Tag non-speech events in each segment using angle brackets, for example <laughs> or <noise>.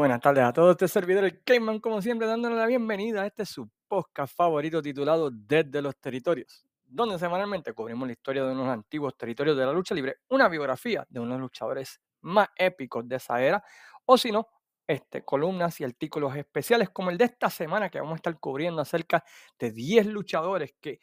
buenas tardes a todos. Este servidor, el Cayman, como siempre, dándole la bienvenida a este su podcast favorito titulado Desde los Territorios, donde semanalmente cubrimos la historia de unos antiguos territorios de la lucha libre, una biografía de unos luchadores más épicos de esa era, o si no, este, columnas y artículos especiales como el de esta semana que vamos a estar cubriendo acerca de 10 luchadores que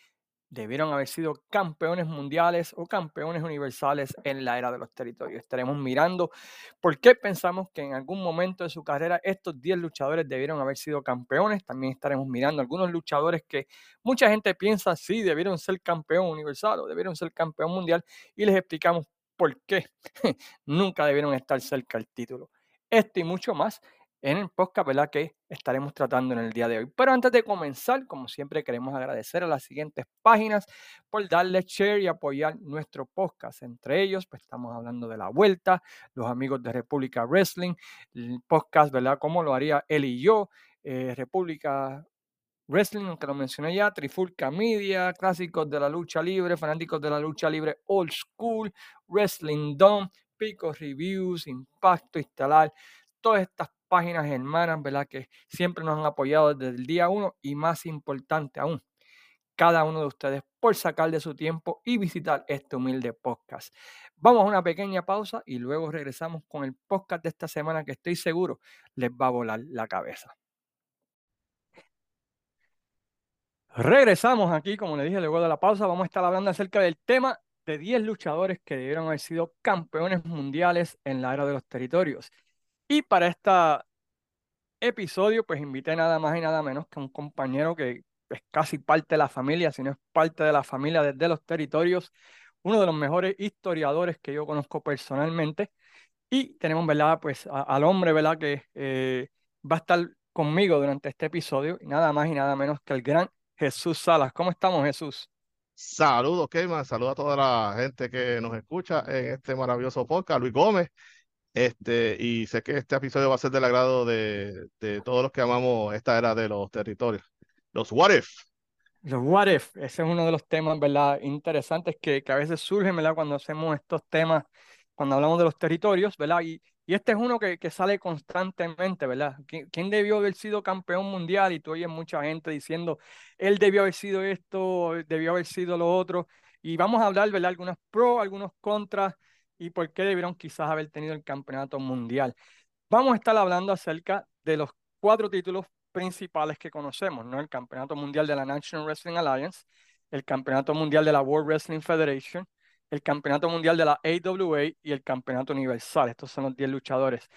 debieron haber sido campeones mundiales o campeones universales en la era de los territorios. Estaremos mirando por qué pensamos que en algún momento de su carrera estos 10 luchadores debieron haber sido campeones. También estaremos mirando algunos luchadores que mucha gente piensa sí debieron ser campeón universal o debieron ser campeón mundial y les explicamos por qué <laughs> nunca debieron estar cerca del título. Esto y mucho más en el podcast ¿verdad? que estaremos tratando en el día de hoy. Pero antes de comenzar, como siempre, queremos agradecer a las siguientes páginas por darle share y apoyar nuestro podcast. Entre ellos, pues estamos hablando de la vuelta, los amigos de República Wrestling, el podcast, ¿verdad? Como lo haría él y yo, eh, República Wrestling, aunque lo mencioné ya, Trifulca Media, clásicos de la lucha libre, fanáticos de la lucha libre old school, Wrestling Dome, Pico Reviews, Impacto Instalar, todas estas páginas hermanas, ¿verdad? Que siempre nos han apoyado desde el día uno y más importante aún, cada uno de ustedes por sacar de su tiempo y visitar este humilde podcast. Vamos a una pequeña pausa y luego regresamos con el podcast de esta semana que estoy seguro les va a volar la cabeza. Regresamos aquí, como le dije luego de la pausa, vamos a estar hablando acerca del tema de 10 luchadores que debieron haber sido campeones mundiales en la era de los territorios. Y para este episodio, pues invité nada más y nada menos que un compañero que es casi parte de la familia, si no es parte de la familia desde los territorios, uno de los mejores historiadores que yo conozco personalmente. Y tenemos, ¿verdad? Pues al hombre, ¿verdad? Que eh, va a estar conmigo durante este episodio, y nada más y nada menos que el gran Jesús Salas. ¿Cómo estamos, Jesús? Saludos, Keyman. Saludos a toda la gente que nos escucha en este maravilloso podcast. Luis Gómez, este, y sé que este episodio va a ser del agrado de, de todos los que amamos esta era de los territorios. Los What If. Los What If, ese es uno de los temas, ¿verdad? Interesantes que, que a veces surgen, ¿verdad? Cuando hacemos estos temas, cuando hablamos de los territorios, ¿verdad? Y, y este es uno que, que sale constantemente, ¿verdad? ¿Quién, debió haber sido campeón mundial? Y tú oyes mucha gente diciendo, él debió haber sido esto, debió haber sido lo otro. Y vamos a hablar, ¿verdad? Algunos pros, algunos contras y por qué debieron quizás haber tenido el campeonato mundial. Vamos a estar hablando acerca de los cuatro títulos principales que conocemos, ¿no? El campeonato mundial de la National Wrestling Alliance, el campeonato mundial de la World Wrestling Federation, el campeonato mundial de la AWA y el campeonato universal. Estos son los 10 luchadores.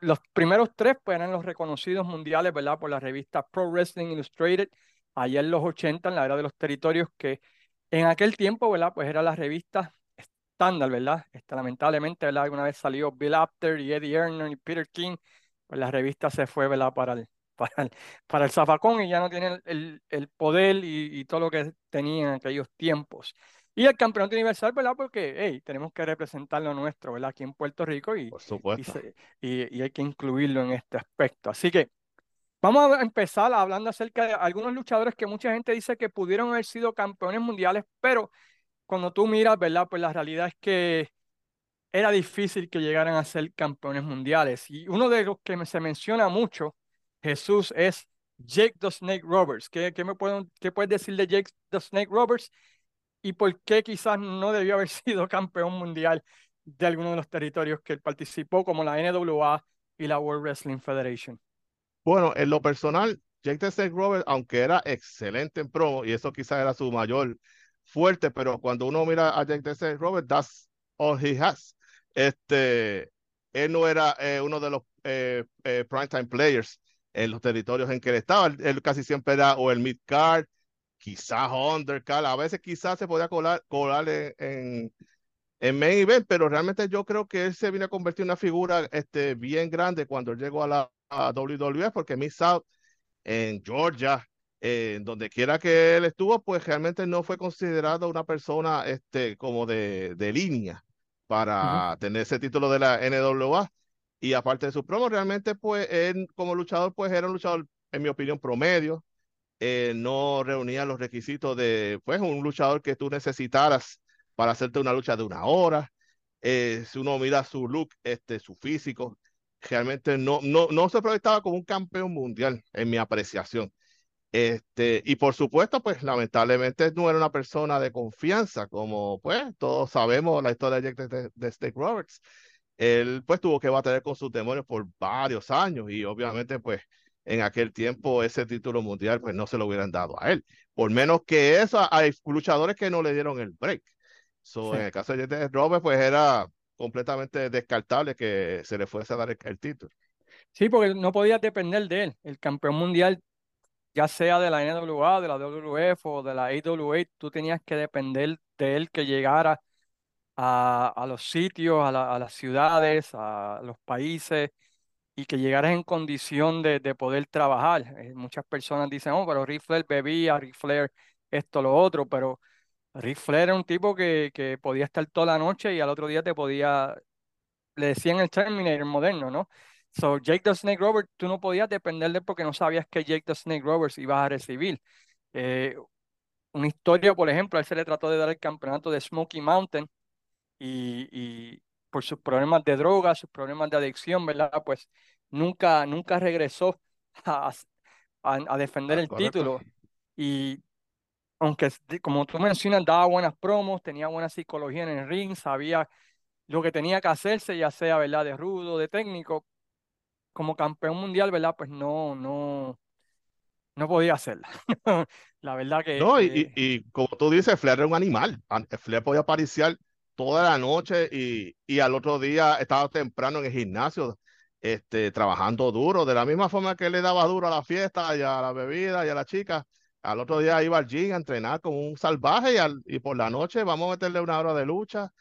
los primeros tres pues, eran los reconocidos mundiales, ¿verdad? Por la revista Pro Wrestling Illustrated, allá en los 80, en la era de los territorios, que en aquel tiempo, ¿verdad? Pues era la revista estándar, ¿verdad? Este, lamentablemente, ¿verdad? Alguna vez salió Bill Apter y Eddie Erner y Peter King, pues la revista se fue, ¿verdad? Para el, <laughs> para el, para el zafacón y ya no tiene el, el poder y, y, todo lo que tenía en aquellos tiempos. Y el campeonato universal, ¿verdad? Porque, hey, tenemos que representar lo nuestro, ¿verdad? Aquí en Puerto Rico y, Por supuesto. y, y hay que incluirlo en este aspecto. Así que vamos a empezar hablando acerca de algunos luchadores que mucha gente dice que pudieron haber sido campeones mundiales, pero cuando tú miras, ¿verdad? Pues la realidad es que era difícil que llegaran a ser campeones mundiales. Y uno de los que se menciona mucho, Jesús, es Jake the Snake Roberts. ¿Qué, qué me qué puedes decir de Jake the Snake Roberts? ¿Y por qué quizás no debió haber <laughs> sido campeón mundial de alguno de los territorios que él participó, como la NWA y la World Wrestling Federation? Bueno, en lo personal, Jake the Snake Roberts, aunque era excelente en promo, y eso quizás era su mayor fuerte, pero cuando uno mira a Jake dice Robert, that's all he has. Este, él no era eh, uno de los eh, eh, primetime players en los territorios en que él estaba. Él, casi siempre era o el mid card, quizás undercard, a veces quizás se podía colar, colar en, en, main event, pero realmente yo creo que él se vino a convertir en una figura este, bien grande cuando llegó a la a WWE, porque Miss South en Georgia, eh, donde quiera que él estuvo, pues realmente no fue considerado una persona este, como de, de línea para tener ese título de la NWA. Y aparte de su promo, realmente, pues, él como luchador, pues, era un luchador, en mi opinión, promedio. Eh, no reunía los requisitos de, pues, un luchador que tú necesitaras para hacerte una lucha de una hora. Eh, si uno mira su look, este, su físico, realmente no, no, no se proyectaba como un campeón mundial, en mi apreciación. Este, y por supuesto, pues lamentablemente no era una persona de confianza, como pues todos sabemos la historia de, de, de Steve Roberts. Él pues tuvo que batallar con sus demonios por varios años y obviamente pues en aquel tiempo ese título mundial pues no se lo hubieran dado a él. Por menos que eso, hay luchadores que no le dieron el break. So, En el caso de Steve Roberts pues era completamente descartable que se le fuese a dar el, el título. Sí, porque no podía depender de él. El campeón mundial ya sea de la NWA, de la WWF o de la AWA, tú tenías que depender de él que llegara a, a los sitios, a, la, a, las ciudades, a los países y que llegaras en condición de, de poder trabajar. Eh, muchas personas dicen, oh, pero Ric Flair bebía, Ric Flair esto, lo otro, pero Ric Flair era un tipo que, que podía estar toda la noche y al otro día te podía, le decían el Terminator moderno, ¿no? So, Jake the Snake Roberts, tú no podías depender de él porque no sabías que Jake the Snake Roberts ibas a recibir. Eh, una historia, por ejemplo, a él se le trató de dar el campeonato de Smoky Mountain y, y por sus problemas de droga, sus problemas de adicción, ¿verdad? Pues nunca, nunca regresó a, a, a defender Ah, el correcto. título. Y aunque, como tú mencionas, daba buenas promos, tenía buena psicología en el ring, sabía lo que tenía que hacerse, ya sea, ¿verdad? De rudo, de técnico, como campeón mundial, ¿verdad? Pues no, no, no podía hacerla. <laughs> La verdad que, No, y, que- y, como tú dices, Flair era un animal. An- Flair podía aparecer toda la noche y, y al otro día estaba temprano en el gimnasio, este, trabajando duro, de la misma forma que él le daba duro a la fiesta y a la bebida y a la chica. Al otro día iba al gym a entrenar como un salvaje y, al- y por la noche vamos a meterle una hora de lucha,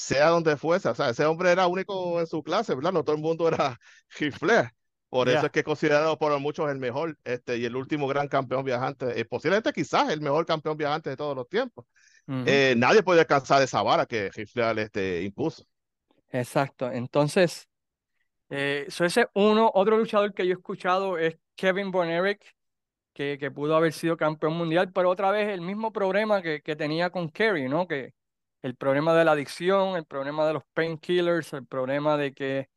sea donde fuese. O sea, ese hombre era único en su clase, ¿verdad? No todo el mundo era <laughs> Ric Flair. Por eso Ya. es que es considerado por muchos el mejor este, y el último gran campeón viajante, eh, posiblemente quizás el mejor campeón viajante de todos los tiempos. Ujú. Eh, nadie puede alcanzar esa vara que Ric Flair este, impuso. Exacto. Entonces, eh, so ese uno, otro luchador que yo he escuchado es Kevin Von Erich, que, que pudo haber sido campeón mundial, pero otra vez el mismo problema que, que tenía con Kerry, ¿no? Que el problema de la adicción, el problema de los painkillers, el problema de que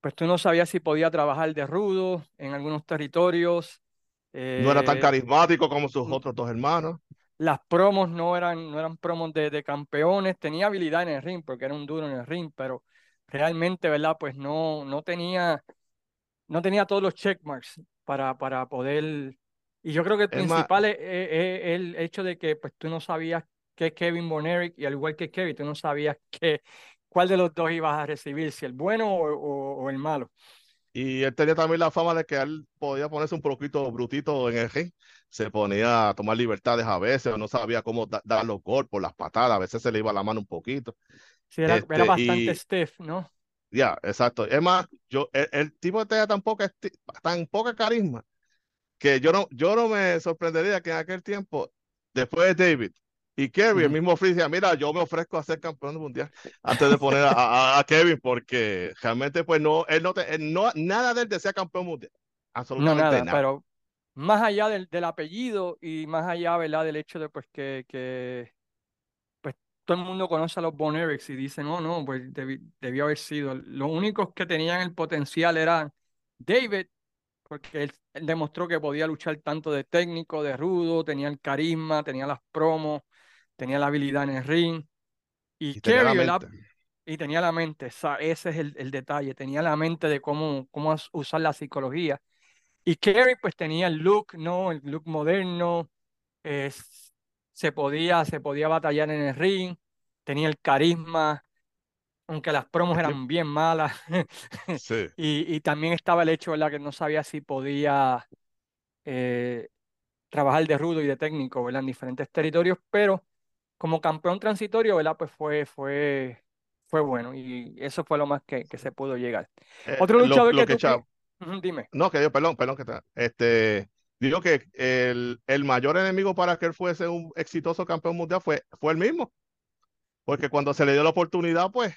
pues tú no sabías si podía trabajar de rudo en algunos territorios. No era tan eh, carismático como sus otros dos hermanos. las promos no eran, no eran promos de, de campeones, tenía habilidad en el ring porque era un duro en el ring, pero realmente, ¿verdad? Pues no, no tenía, no tenía todos los checkmarks para, para poder. Y yo creo que el Es más, principal es, es- es el hecho de que pues tú no sabías qué es Kevin Von Erich y al igual que Kevin, tú no sabías qué, cuál de los dos ibas a recibir, si el bueno o, o- o el malo. y él tenía también la fama de que él podía ponerse un poquito brutito en el ring. Se ponía a tomar libertades a veces, o no sabía cómo da- dar los golpes, las patadas, a veces se le iba la mano un poquito. Sí, era, era Este, bastante y stiff, ¿no? ya, exacto. Es más, yo, el, el tipo tenía tan poca, tan poca carisma que yo no, yo no me sorprendería que en aquel tiempo, después de David y Kevin, el mismo decía, mira, yo me ofrezco a ser campeón mundial antes de poner a, a- a Kevin, porque realmente, pues no, él no, te, él no, nada de él desea campeón mundial, No, absolutamente nada, nada. pero más allá del, del apellido y más allá, ¿verdad? Del hecho de pues que, que pues todo el mundo conoce a los Von Erichs y dice, no, no, pues debi- debió haber sido. Los únicos que tenían el potencial eran David, porque él, él demostró que podía luchar tanto de técnico, de rudo, tenía el carisma, tenía las promos, tenía la habilidad en el ring. Y Y tenía la Kerry, ¿verdad? mente. Y tenía la mente, ese es el, el detalle, tenía la mente de cómo, cómo usar la psicología. Y Kerry pues tenía el look, ¿no? El look moderno, se podía, se podía batallar en el ring, tenía el carisma, aunque las promos eran bien malas. <laughs> sí. Y, y también estaba el hecho, ¿verdad? Que no sabía si podía eh, trabajar de rudo y de técnico, ¿verdad? En diferentes territorios, pero como campeón transitorio, ¿verdad? Pues fue, fue, fue bueno y eso fue lo más que, que se pudo llegar. Eh, Otro lo, luchador lo que que tú... Dime. no, que yo, perdón, perdón, que te, este, digo que el, el mayor enemigo para que él fuese un exitoso campeón mundial fue, fue él mismo, porque cuando se le dio la oportunidad, pues,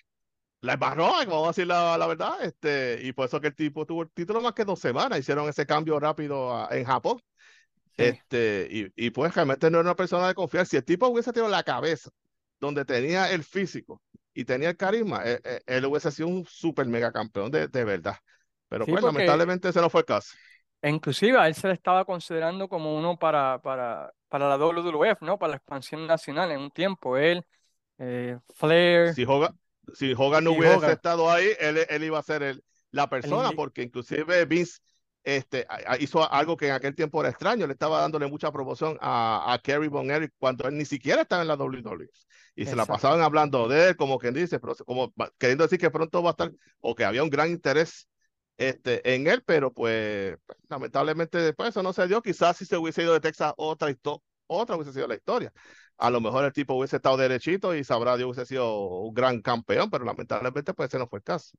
la embarró, vamos a decir la, la verdad, este, y por eso que el tipo tuvo el título más que dos semanas, hicieron ese cambio rápido a- en Japón, Sí, este, y, y pues realmente no era una persona de confiar, si el tipo hubiese tenido la cabeza donde tenía el físico, y tenía el carisma, él, él hubiese sido un super mega campeón de, de verdad. Pero Sí, pues lamentablemente ese no fue el caso. inclusive a él se le estaba considerando como uno para, para, para la WWF, ¿no? Para la expansión nacional en un tiempo. Él, eh, Flair Si Hogan, si Hogan no y hubiese Hogan. estado ahí, él, él iba a ser el, la persona, indi- porque inclusive Vince este, hizo algo que en aquel tiempo era extraño, le estaba dándole mucha promoción a, a Kerry Von cuando él ni siquiera estaba en la WWE. Y se la Exacto. pasaban hablando de él, como quien dice, pero como queriendo decir que pronto va a estar, o que había un gran interés este, en él, pero pues lamentablemente después eso no se dio. Quizás si se hubiese ido de Texas, otra, otra hubiese sido la historia. A lo mejor el tipo hubiese estado derechito y sabrá Dios hubiese sido un gran campeón, pero lamentablemente pues ese no fue el caso.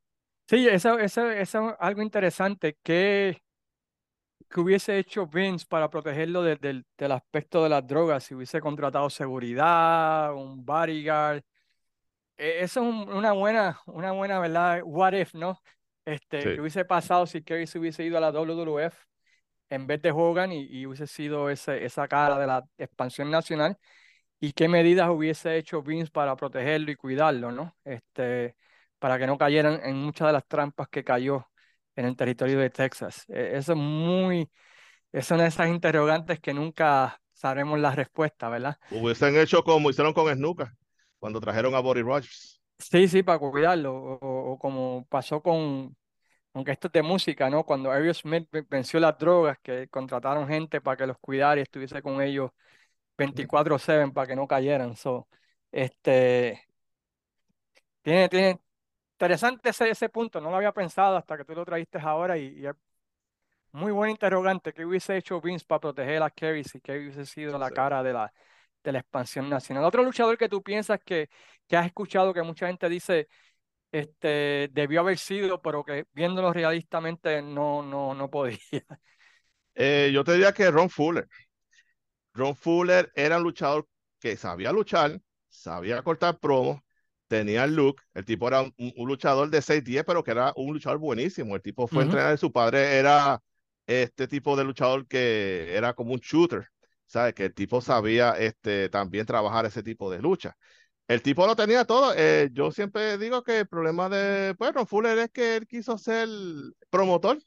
Sí, eso, eso, eso es algo interesante. ¿Qué, qué hubiese hecho Vince para protegerlo de- del del aspecto de las drogas? Si hubiese contratado seguridad, un bodyguard. E- Eso es un- una buena, una buena, ¿verdad? What if, ¿no? Este, Sí. ¿qué hubiese pasado si Kerry se hubiese ido a la WWF en vez de Hogan y, y hubiese sido ese, esa cara de la expansión nacional? ¿Y qué medidas hubiese hecho Vince para protegerlo y cuidarlo, ¿no? Este, para que no cayeran en muchas de las trampas que cayó en el territorio de Texas. E- Eso es muy, es una de esas interrogantes que nunca sabremos la respuesta, ¿verdad? Hubiesen hecho como hicieron con Snuka, cuando trajeron a Buddy Rogers. Sí, sí, para cuidarlo, o, o- como pasó con, aunque esto es de música, ¿no? Cuando Aerosmith ve- venció las drogas, que contrataron gente para que los cuidara y estuviese con ellos 24/7 para que no cayeran. So, este, tiene, tiene interesante ese, ese punto, no lo había pensado hasta que tú lo trajiste ahora y, y muy buen interrogante. ¿Qué hubiese hecho Vince para proteger a Kerry si Kerry hubiese sido la cara de la, de la expansión nacional? Otro luchador que tú piensas que, que has escuchado que mucha gente dice este, debió haber sido, pero que viéndolo realistamente no, no, no podía. Eh, yo te diría que Ron Fuller. Ron Fuller era un luchador que sabía luchar, sabía cortar promos, tenía el look. El tipo era un, un luchador de 6'10, pero que era un luchador buenísimo. El tipo fue Ujú. entrenador, su padre era este tipo de luchador que era como un shooter, ¿sabes? Que el tipo sabía este, también trabajar ese tipo de lucha. El tipo lo tenía todo. eh, yo siempre digo que el problema de pues, Ron Fuller es que él quiso ser promotor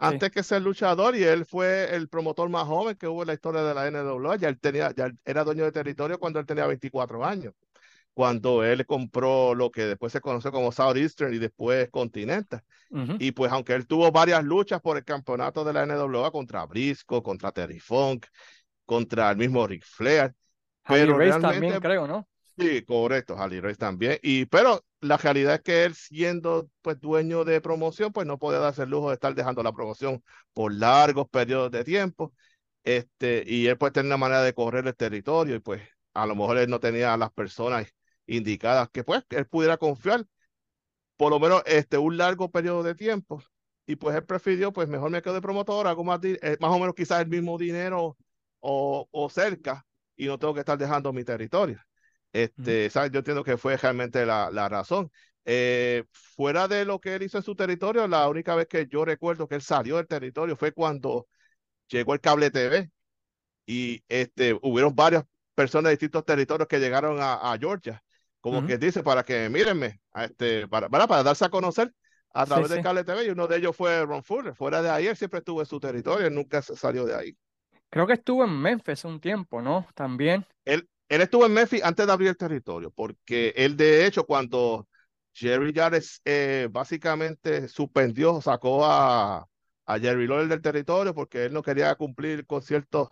Sí. antes que ser luchador y él fue el promotor más joven que hubo en la historia de la NWA. Ya él tenía, ya él era dueño de territorio cuando él tenía 24 años, cuando él compró lo que después se conoció como Southeastern y después Continental. Ujú. Y pues aunque él tuvo varias luchas por el campeonato de la NWA contra Briscoe, contra Terry Funk, contra el mismo Ric Flair, Harley pero Race también creo, ¿no? Sí, correcto, Harley Race también. Y, pero la realidad es que él, siendo pues dueño de promoción, pues no podía darse el lujo de estar dejando la promoción por largos periodos de tiempo. Este, y él pues tenía una manera de correr el territorio y pues a lo mejor él no tenía a las personas indicadas que pues él pudiera confiar por lo menos este, un largo periodo de tiempo. Y pues él prefirió, pues mejor me quedo de promotor, hago más, eh, más o menos quizás el mismo dinero o, o cerca y no tengo que estar dejando mi territorio. Este, ¿sabes? Yo entiendo que fue realmente la, la razón. Eh, fuera de lo que él hizo en su territorio, la única vez que yo recuerdo que él salió del territorio fue cuando llegó el cable TV y este, hubieron varias personas de distintos territorios que llegaron a, a Georgia, como que dice, para que mírenme, a este, para, para, para darse a conocer a Sí, través del sí. cable TV y uno de ellos fue Ron Fuller. Fuera de ahí, él siempre estuvo en su territorio, él nunca se salió de ahí. Creo que estuvo en Memphis un tiempo, ¿no? También. Él, él estuvo en Memphis antes de abrir el territorio, porque él de hecho cuando Jerry Jarrett eh, básicamente suspendió, sacó a, a Jerry Lawler del territorio porque él no quería cumplir con ciertos,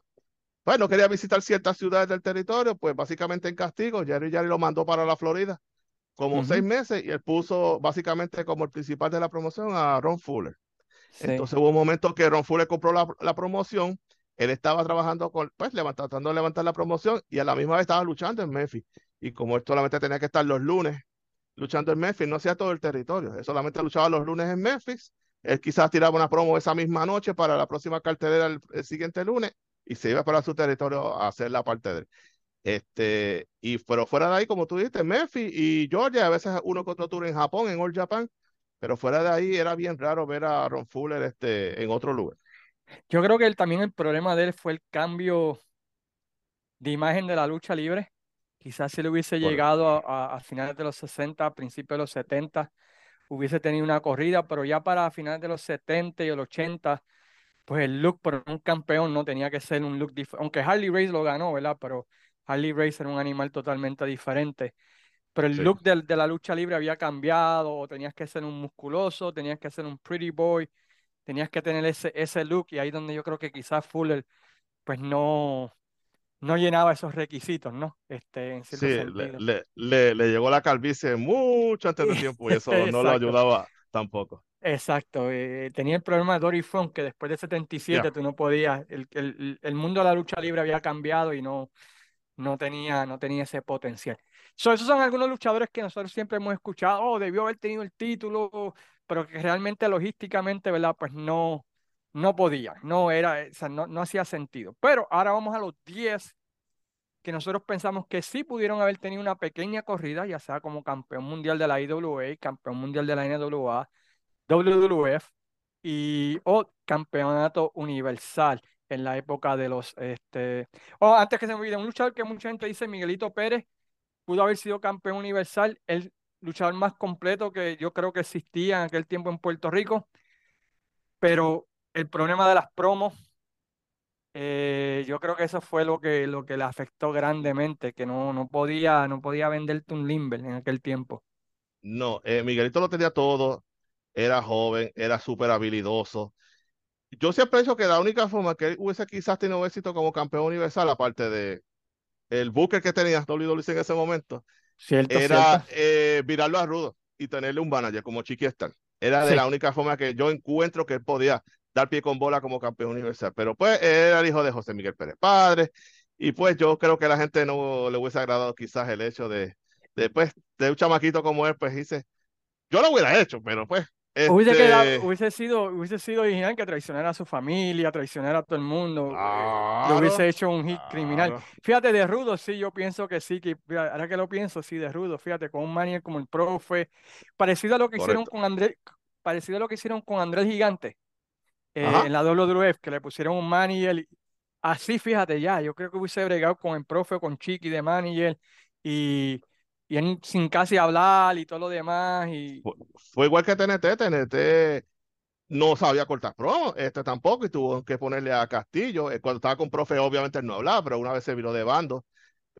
pues no quería visitar ciertas ciudades del territorio, pues básicamente en castigo, Jerry Jarrett lo mandó para la Florida como Ujú. seis meses y él puso básicamente como el principal de la promoción a Ron Fuller. Sí. Entonces hubo un momento que Ron Fuller compró la, la promoción, él estaba trabajando con, pues levanta- tratando de levantar la promoción y a la misma vez estaba luchando en Memphis. Y como él solamente tenía que estar los lunes luchando en Memphis, no hacía todo el territorio, él solamente luchaba los lunes en Memphis, él quizás tiraba una promo esa misma noche para la próxima cartelera el, el siguiente lunes y se iba para su territorio a hacer la parte de él. Este, y pero fuera de ahí, como tú dijiste, Memphis y Georgia, a veces uno con otro tour en Japón, en All Japan, pero fuera de ahí era bien raro ver a Ron Fuller este, en otro lugar. Yo creo que el- también el problema de él fue el cambio de imagen de la lucha libre. Quizás si le hubiese Correcto. llegado a, a- a finales de los 60, a principios de los 70, hubiese tenido una corrida, pero ya para finales de los 70 y el 80, pues el look para un campeón no tenía que ser un look diferente. Aunque Harley Race lo ganó, ¿verdad? Pero Harley Race era un animal totalmente diferente. Pero el Sí. look de, la lucha libre había cambiado, o tenías que ser un musculoso, tenías que ser un pretty boy, tenías que tener ese, ese look, y ahí donde yo creo que quizás Fuller, pues no, no llenaba esos requisitos, ¿no? Este, en Sí, le, le, le, le llegó la calvicie mucho antes de tiempo y <laughs> eso no lo ayudaba tampoco. Exacto, eh, tenía el problema de Dory Funk, que después de 77 Ya. tú no podías, el, el, el mundo de la lucha libre había cambiado y no, no tenía, no tenía ese potencial. So, esos son algunos luchadores que nosotros siempre hemos escuchado, oh, debió haber tenido el título, pero que realmente logísticamente, ¿verdad? Pues no, no podía, no era, o sea, no, no hacía sentido. Pero ahora vamos a los 10 que nosotros pensamos que sí pudieron haber tenido una pequeña corrida, ya sea como campeón mundial de la IWA, campeón mundial de la NWA, WWF y o campeonato universal en la época de los este o antes que se me olvide un luchador que mucha gente dice Miguelito Pérez pudo haber sido campeón universal el luchador más completo que yo creo que existía en aquel tiempo en Puerto Rico pero el problema de las promos eh, yo creo que eso fue lo que lo que le afectó grandemente que no no podía no podía venderte un limber en aquel tiempo. No, eh, Miguelito lo tenía todo, era joven, era súper habilidoso. Yo siempre he dicho que la única forma que él hubiese quizás tenido éxito como campeón universal, aparte de el booker que tenía WWC en ese momento, cierto era cierto eh, virarlo a Rudo y tenerle un manager como Chiqui Star. Era de Sí. la única forma que yo encuentro que él podía dar pie con bola como campeón universal. Pero pues era el hijo de José Miguel Pérez Padre y pues yo creo que a la gente no le hubiese agradado quizás el hecho de, de, pues, de un chamaquito como él, pues dice, yo lo hubiera hecho, pero pues... Hubiese, quedado- este, hubiese sido, hubiese sido original que traicionara a su familia, traicionara a todo el mundo, le hubiese Claro, hecho un hit criminal. claro. Fíjate, de Rudo, sí, yo pienso que sí, que ahora que lo pienso, sí, de Rudo, fíjate, con un manager como el profe, parecido a lo que hicieron con Andrés, parecido a lo que hicieron con Andrés Gigante eh, en la WWF, que le pusieron un manager, así, fíjate, ya, yo creo que hubiese bregado con el profe, con Chiqui de manager, y, y él sin casi hablar y todo lo demás, y Fue, fue igual que TNT, TNT no sabía cortar promo, este tampoco, y tuvo que ponerle a Castillo. Eh, Cuando estaba con profe, obviamente él no hablaba, pero una vez se viró de bando,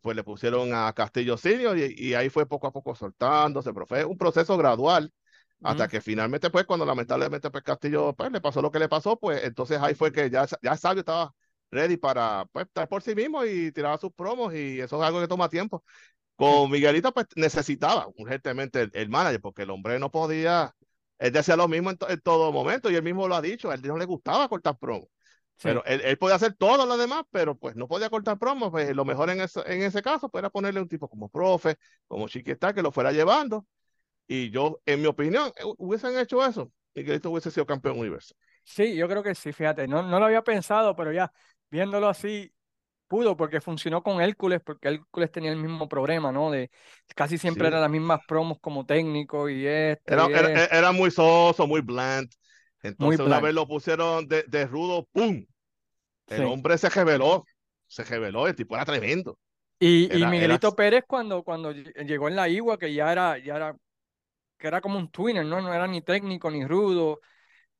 pues le pusieron a Castillo Senior y, y ahí fue poco a poco soltándose, pero fue un proceso gradual hasta que finalmente, pues, cuando lamentablemente pues, Castillo pues, le pasó lo que le pasó, pues entonces ahí fue que ya, ya Sabio estaba ready para pues, estar por sí mismo y tiraba sus promos, y eso es algo que toma tiempo. Con Miguelito, pues necesitaba urgentemente el, el manager, porque el hombre no podía, él decía lo mismo en, to- en todo momento, y él mismo lo ha dicho, a él no le gustaba cortar promos, sí. pero él, él podía hacer todo lo demás, pero pues no podía cortar promos, pues lo mejor en, eso- en ese caso pues, era ponerle un tipo como profe, como Chiquita, que lo fuera llevando, y yo, en mi opinión, eh, hubiesen hecho eso, Miguelito hubiese sido campeón universal. Sí, yo creo que sí, fíjate, no, no lo había pensado, pero ya viéndolo así, pudo, porque funcionó con Hércules, porque Hércules tenía el mismo problema, ¿no? De casi siempre eran Sí, las mismas promos como técnico y esto era, y era, esto, era muy soso, muy bland, muy entonces una bland, vez lo pusieron de, de rudo, ¡pum! El sí. hombre se reveló, se reveló, el tipo era tremendo. Y, y Era, era, Miguelito Pérez cuando, cuando ll- llegó en la Igua, que ya era, ya era, que era como un twinner, ¿no? No era ni técnico ni rudo,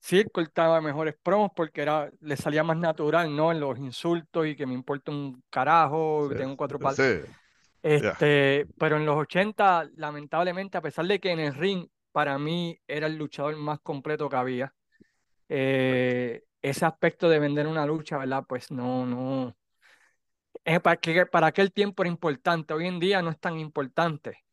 sí cortaba mejores promos porque era, le salía más natural, ¿no? En los insultos y que me importa un carajo, sí, tengo cuatro palos. sí, Este, pero en los 80, lamentablemente, a pesar de que en el ring para mí era el luchador más completo que había, eh, ese aspecto de vender una lucha, ¿verdad? Pues no, no, eh, para, que, para aquel tiempo era importante, hoy en día no es tan importante,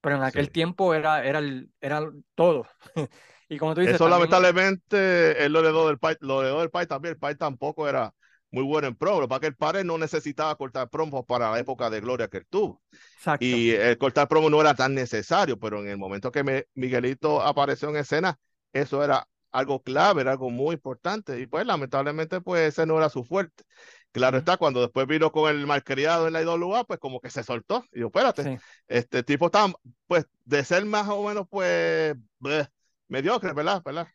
pero en aquel sí. tiempo era, era, el- era todo. <laughs> Y como tú dices, Eso también, lamentablemente él lo heredó del país, lo heredó del país también. El país tampoco era muy bueno en promo, para que el padre no necesitaba cortar promos para la época de gloria que él tuvo. exacto, Y el cortar promo no era tan necesario, pero en el momento que me- Miguelito apareció en escena, eso era algo clave, era algo muy importante. Y pues lamentablemente pues ese no era su fuerte. Claro está, cuando después vino con el malcriado en la IWA, pues como que se soltó. Y yo, espérate, sí, este tipo está, pues, de ser más o menos, pues, bleh, mediocre, ¿verdad? ¿verdad?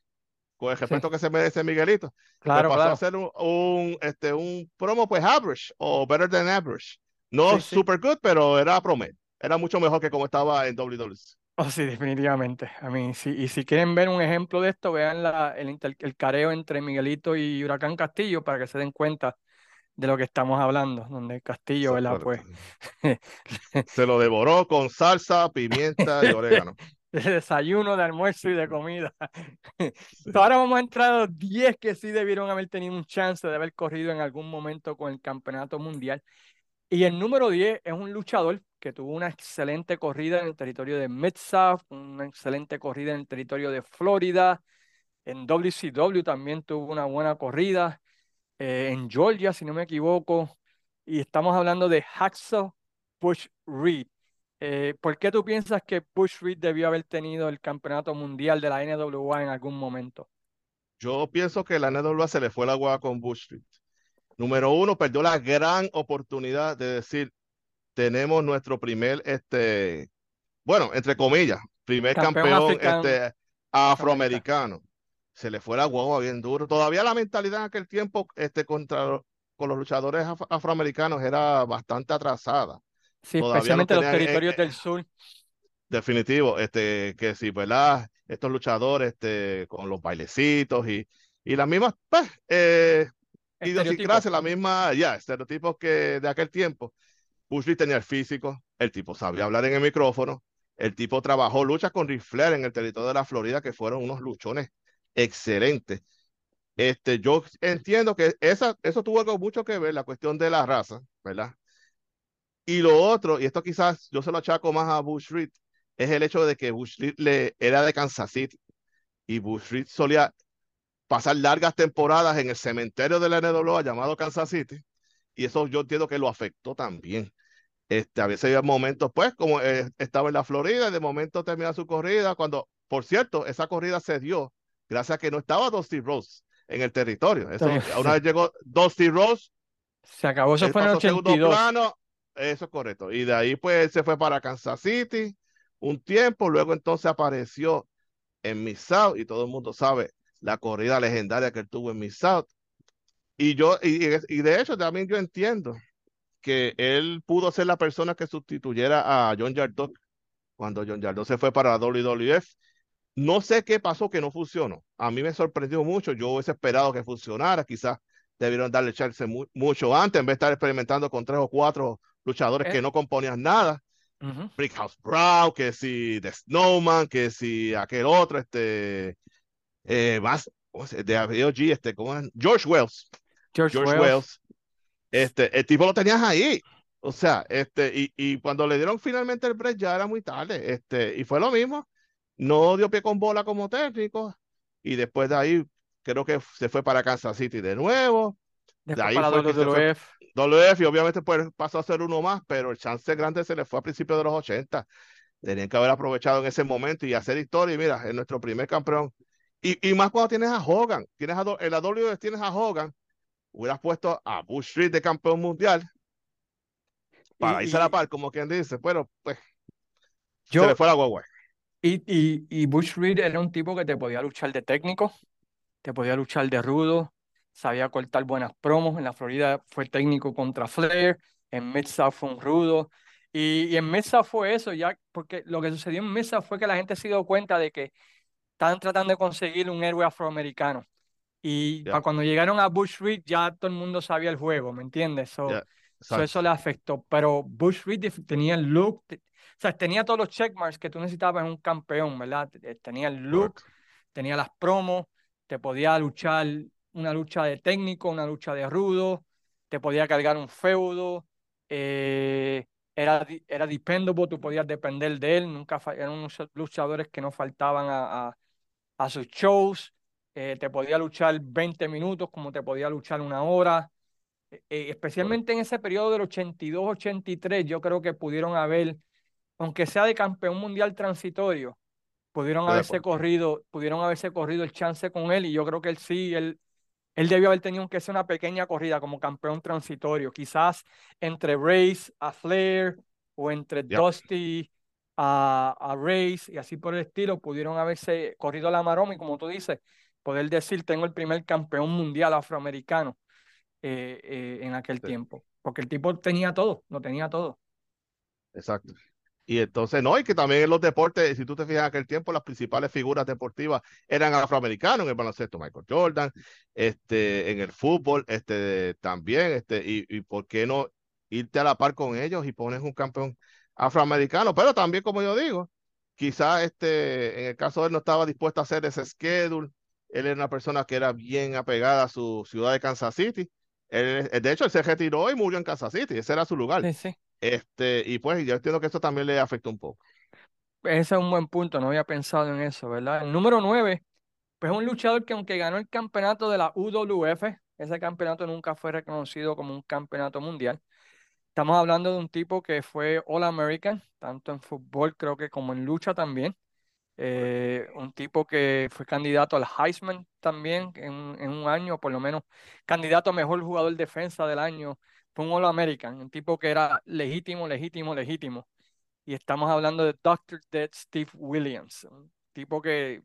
Con el sí, respeto que se merece Miguelito, claro, pasó a claro, ser un, un, este, un promo, pues, average o better than average. No Sí, sí. super good, pero era promedio. Era mucho mejor que como estaba en WWC. Oh, sí, definitivamente. A mí, sí, y si quieren ver un ejemplo de esto, vean la, el, el careo entre Miguelito y Huracán Castillo para que se den cuenta de lo que estamos hablando, donde Castillo, ¿verdad? Pues Se lo devoró con salsa, pimienta y orégano. <laughs> <laughs> de desayuno, de almuerzo y de <laughs> comida. <laughs> Sí. Ahora vamos a entrar a los 10 que sí debieron haber tenido un chance de haber corrido en algún momento con el campeonato mundial. Y el número 10 es un luchador que tuvo una excelente corrida en el territorio de Mid-South, una excelente corrida en el territorio de Florida. En WCW también tuvo una buena corrida. eh, en Georgia, si no me equivoco. Y estamos hablando de Hacksaw Bush Reed. Eh, ¿por qué tú piensas que Bush Reed debió haber tenido el campeonato mundial de la NWA en algún momento? Yo pienso que la NWA se le fue la agua con Bush. Número uno, perdió la gran oportunidad de decir, tenemos nuestro primer, este, bueno, entre comillas, primer Campeón este, afroamericano. Se le fue la guagua bien duro. Todavía la mentalidad en aquel tiempo, este, contra con los luchadores af- afroamericanos era bastante atrasada. Sí, Todavía especialmente lo los en- territorios en- del sur. Definitivo, este, que sí, ¿verdad? Estos luchadores, este, con los bailecitos y, y las mismas, pues, eh, idiosincrasia, la misma, ya, estereotipos que de aquel tiempo. Bush Lee tenía el físico, el tipo sabía hablar en el micrófono, el tipo trabajó luchas con Ric Flair en el territorio de la Florida, que fueron unos luchones excelentes. Este, yo entiendo que esa, eso tuvo algo mucho que ver, la cuestión de la raza, ¿verdad? Y lo otro, y esto quizás yo se lo achaco más a Bush Reed, es el hecho de que Bush Reed le, era de Kansas City y Bush Reed solía pasar largas temporadas en el cementerio de la NWA llamado Kansas City y eso yo entiendo que lo afectó también. Este, a veces había momentos, pues, como eh, estaba en la Florida y de momento termina su corrida, cuando, por cierto, esa corrida se dio gracias a que no estaba Dusty Rose en el territorio. Eso, Sí. una vez llegó Dusty Rose, Se acabó, eso fue en el pasó a segundo 82. plano, eso es correcto. Y de ahí pues se fue para Kansas City un tiempo, luego entonces apareció en Miss South y todo el mundo sabe la corrida legendaria que él tuvo en Miss South. Y yo, y, de hecho también yo entiendo que él pudo ser la persona que sustituyera a John Yardok cuando John Yardok se fue para WWF. No sé qué pasó que no funcionó. A mí me sorprendió mucho. Yo hubiese esperado que funcionara. Quizás debieron darle mu- mucho antes en vez de estar experimentando con tres o cuatro luchadores Eh. que no componían nada. Ujú. Brickhouse Brown, que si The Snowman, que si aquel otro, este, eh, más, ¿cómo se- de AOG, este, ¿cómo es? George Wells. George, George Wells. Wells. Este, el tipo lo tenías ahí. O sea, este, y, y cuando le dieron finalmente el break ya era muy tarde. Este, y fue lo mismo. No dio pie con bola como técnico. Y después de ahí, creo que se fue para Kansas City de nuevo. Después ahí para fue WWF. WF y obviamente pues pasó a ser uno más, pero el chance grande se le fue a principios de los 80. Tenían que haber aprovechado en ese momento y hacer historia. Y mira, es nuestro primer campeón. Y, y más cuando tienes a Hogan, tienes a, en la WF tienes a Hogan, hubieras puesto a Bush Reed de campeón mundial para Y- irse a la par, como quien dice. Bueno, pues Yo- se le fue la guagua. Y, y, y Bush Reed era un tipo que te podía luchar de técnico, te podía luchar de rudo, sabía cortar buenas promos. En la Florida fue técnico contra Flair, en Mid-South fue un rudo. Y, y en Mid-South fue eso, ya, porque lo que sucedió en Mid-South fue que la gente se dio cuenta de que estaban tratando de conseguir un héroe afroamericano. Y para cuando llegaron a Bush Reed ya todo el mundo sabía el juego, ¿me entiendes? So, Ya, so eso le afectó. Pero Bush Reed tenía el look, te- o sea, tenía todos los checkmarks que tú necesitabas en un campeón, ¿verdad? Te- Tenía el look, tenía las promos, te podía luchar una lucha de técnico, una lucha de rudo, te podía cargar un feudo, eh, era, era dependable, tú podías depender de él, nunca eran unos luchadores que no faltaban a, a- a sus shows, eh, te podía luchar 20 minutos como te podía luchar una hora, eh, especialmente en ese periodo del 82-83, yo creo que pudieron haber, aunque sea de campeón mundial transitorio, pudieron haberse corrido, pudieron haberse corrido el chance con él y yo creo que él sí, él, él debió haber tenido que ser una pequeña corrida como campeón transitorio, quizás entre Race a Flair o entre. Dusty a, a Race y así por el estilo, pudieron haberse corrido la maroma y como tú dices, poder decir tengo el primer campeón mundial afroamericano eh, eh, en aquel Sí. tiempo. porque el tipo tenía todo, lo tenía todo. Exacto. Y entonces, no, y que también en los deportes, si tú te fijas en aquel tiempo, las principales figuras deportivas eran afroamericanos, en el baloncesto Michael Jordan, este, en el fútbol, este, también, este, y, y por qué no irte a la par con ellos y pones un campeón afroamericano, pero también, como yo digo, quizás este, en el caso de él no estaba dispuesto a hacer ese schedule, él era una persona que era bien apegada a su ciudad de Kansas City, él, de hecho, él se retiró y murió en Kansas City, ese era su lugar. Sí, sí. Este, y pues yo entiendo que esto también le afectó un poco. Ese es un buen punto, no había pensado en eso, ¿verdad? El número 9, pues es un luchador que aunque ganó el campeonato de la UWF, ese campeonato nunca fue reconocido como un campeonato mundial. Estamos hablando de un tipo que fue All American, tanto en fútbol creo que como en lucha también. Eh, un tipo que fue candidato al Heisman también en, en, un año, por lo menos candidato a mejor jugador defensa del año. Fue un All American, un tipo que era legítimo, legítimo, legítimo. Y estamos hablando de Dr. Dead Steve Williams, un tipo que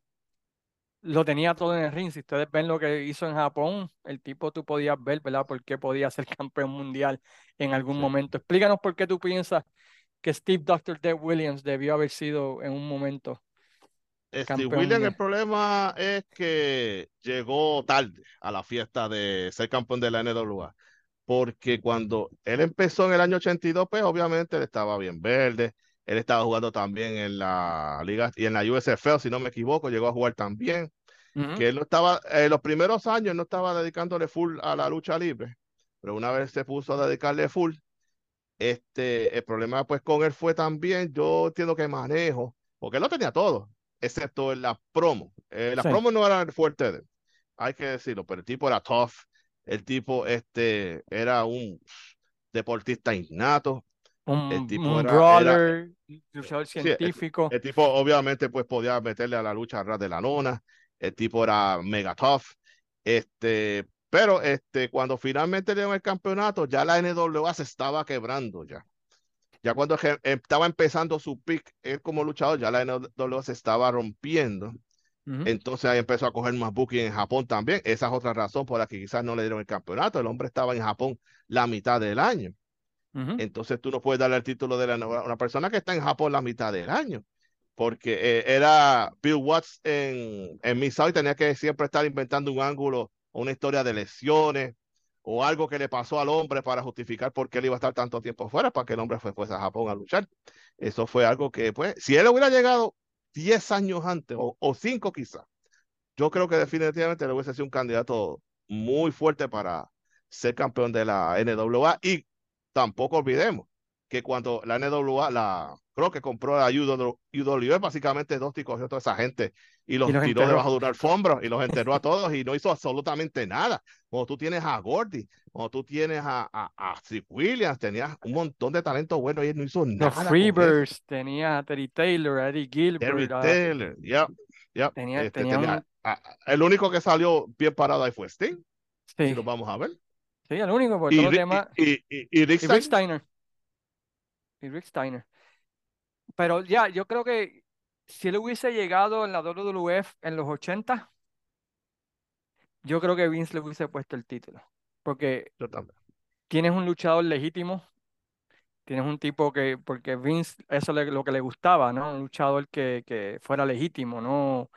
lo tenía todo en el ring. Si ustedes ven lo que hizo en Japón, el tipo tú podías ver, ¿verdad? Por qué podía ser <laughs> campeón mundial en algún Sí. momento. Explícanos por qué tú piensas que Steve Dr. Dead Williams debió haber sido en un momento Steve campeón Williams, el mundial. problema es que llegó tarde a la fiesta de ser campeón de la NWA. Porque cuando él empezó en el año 82, pues obviamente él estaba bien verde. Él estaba jugando también en la liga y en la USFL, si no me equivoco, llegó a jugar también. Ujú. Que él no estaba, en los primeros años no estaba dedicándole full a la lucha libre, pero una vez se puso a dedicarle full, este, el problema pues con él fue también, yo entiendo que manejo, porque él lo tenía todo, excepto en la promo. Eh, la Sí. promo no era el fuerte de él, hay que decirlo, pero el tipo era tough, el tipo este, era un deportista innato, el Un, tipo un era, era, brawler, luchador sí, el, científico. el tipo obviamente pues podía meterle a la lucha a ras de la lona, el tipo era mega tough, este, pero este, cuando finalmente le dieron el campeonato, ya la NWA se estaba quebrando ya. Ya cuando je- estaba empezando su pick, él como luchador, ya la NWA se estaba rompiendo. Entonces ahí empezó a coger más booking en Japón también. Esa es otra razón por la que quizás no le dieron el campeonato. El hombre estaba en Japón la mitad del año. Ujú. Entonces tú no puedes darle el título de la una persona que está en Japón la mitad del año. Porque eh, era Bill Watts en, en Miss South y tenía que siempre estar inventando un ángulo o una historia de lesiones o algo que le pasó al hombre para justificar por qué él iba a estar tanto tiempo fuera para que el hombre fue pues, a Japón a luchar. Eso fue algo que, pues, si él hubiera llegado 10 años antes o, o 5 quizás, yo creo que definitivamente le hubiese sido un candidato muy fuerte para ser campeón de la NWA y tampoco olvidemos que cuando la NWA, la, creo que compró la UWF, básicamente Dusty cogió a toda esa gente y los Y los tiró enterró. debajo de una alfombra y los enterró a todos y no hizo absolutamente nada. Cuando tú tienes a Gordy, cuando tú tienes a, a, a Steve Williams, tenías un montón de talento bueno y él no hizo Los nada. eso. Freebirds, tenía a Terry Taylor, a Eddie Terry Gilbert, a- Taylor, yep, yep. tenía, Este, tenía tenía- un... el único que salió bien parado ahí fue Sting, si Sí, lo vamos a ver. sí, el único, porque Y, todos los demás... y, y, y- Rick Y Rick Steiner, Steiner. Y Rick Steiner. Pero ya, yo creo que si él hubiese llegado en la WWF en los 80, yo creo que Vince le hubiese puesto el título. Porque yo tienes un luchador legítimo, tienes un tipo que, porque Vince, eso es lo que le gustaba, ¿no? Un luchador que, que fuera legítimo, ¿no?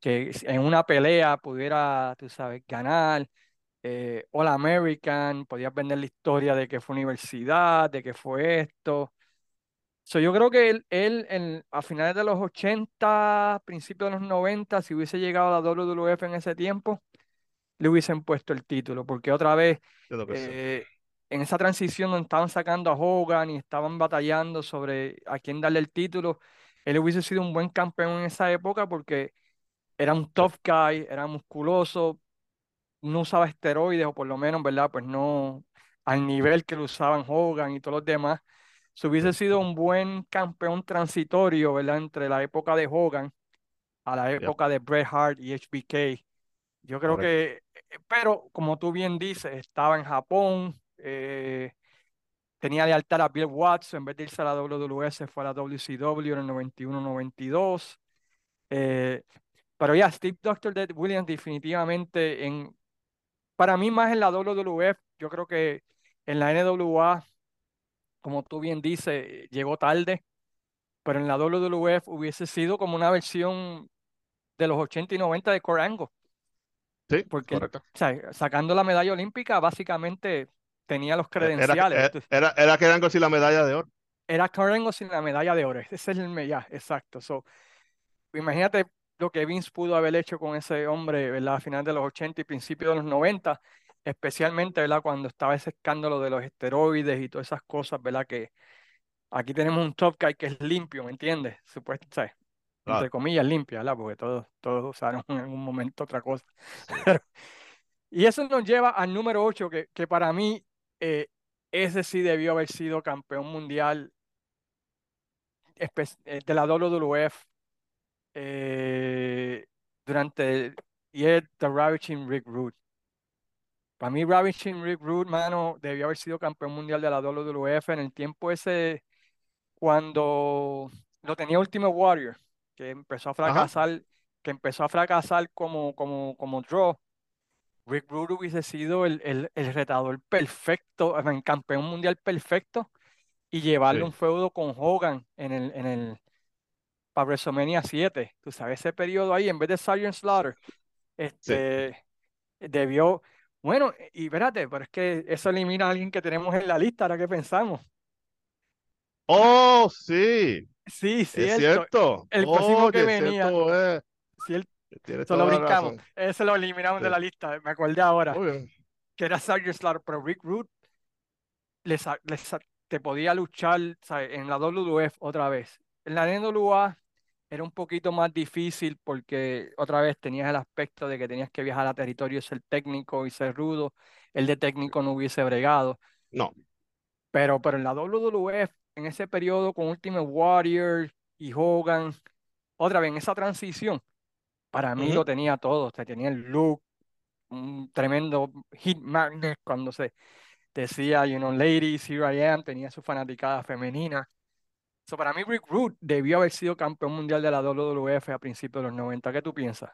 Que en una pelea pudiera, tú sabes, ganar. Eh, All American, podías vender la historia de que fue universidad, de que fue esto. So, yo creo que él, él en- a finales de los 80, principios de los 90, si hubiese llegado a la WWF en ese tiempo, le hubiesen puesto el título, porque otra vez eh, en esa transición donde estaban sacando a Hogan y estaban batallando sobre a quién darle el título, él hubiese sido un buen campeón en esa época porque era un tough guy, era musculoso, no usaba esteroides o por lo menos, ¿verdad? Pues no al nivel que lo usaban Hogan y todos los demás. Se hubiese sido un buen campeón transitorio, ¿verdad? Entre la época de Hogan a la época de Bret Hart y HBK. Yo creo Correcto. que, eh, pero como tú bien dices, estaba en Japón, eh, tenía lealtad a Bill Watts, en vez de irse a la WWE, se fue a la WCW en el 91-92. Eh, pero ya, Steve Dr. Dead Williams definitivamente, en, para mí más en la WWF, yo creo que En la NWA, como tú bien dices, llegó tarde, pero en la WWF hubiese sido como una versión de los 80 y 90 de Angle. Sí, Porque, correcto. o sea, sacando la medalla olímpica, básicamente tenía los Era, credenciales. era, era, era que eran sin la medalla de oro. era Angle sin la medalla de oro. Ese es el ya, exacto. So, imagínate lo que Vince pudo haber hecho con ese hombre, ¿verdad? A final de los 80 y principios de los 90, especialmente, ¿verdad? Cuando estaba ese escándalo de los esteroides y todas esas cosas, ¿verdad? Que aquí tenemos un top guy que es limpio, ¿me entiendes? Supuesto, o sea, entre Claro. comillas limpio, ¿verdad? Porque todos, todos usaron en algún momento otra cosa. Sí. <laughs> Pero- y eso nos lleva al número 8, que, que para mí eh, ese sí debió haber sido campeón mundial eh, de la WWF eh, durante y es The Ravishing Rick Rude. Para mí, Ravishing Rick Rude, mano, debió haber sido campeón mundial de la WWF en el tiempo ese cuando lo tenía Ultimate Warrior, que empezó a Ajá. fracasar, que empezó a fracasar como, como, como draw. Rick Rude hubiese sido el, el, el retador perfecto, mean, campeón mundial perfecto, y llevarle Sí. un feudo con Hogan en el, en el para WrestleMania 7. Tú sabes, ese periodo ahí, en vez de Sergeant Slaughter, este debió. Bueno, y espérate, pero es que eso elimina a alguien que tenemos en la lista, ahora que pensamos. Oh, sí, Sí, es cierto. cierto. El próximo que venía, cierto, eh. cierto, eso lo brincamos. Ese lo eliminamos de la lista, me acordé ahora, que era Sergeant Slaughter, pero Rick Rude le sa- le sa- te podía luchar ¿sabes? en la WWF otra vez. En la NWA era un poquito más difícil porque otra vez tenías el aspecto de que tenías que viajar a territorio, ser técnico y ser rudo. El de técnico no hubiese bregado. No, Pero, pero en la WWF, en ese periodo con Ultimate Warrior y Hogan, otra vez en esa transición, para mí Ujú. lo tenía todo. O sea, tenía el look, un tremendo hit magnet cuando se decía, you know, ladies, here I am, tenía su fanaticada femenina. So, para mí, Rick Rude debió haber sido campeón mundial de la WWF a principios de los 90. ¿Qué tú piensas?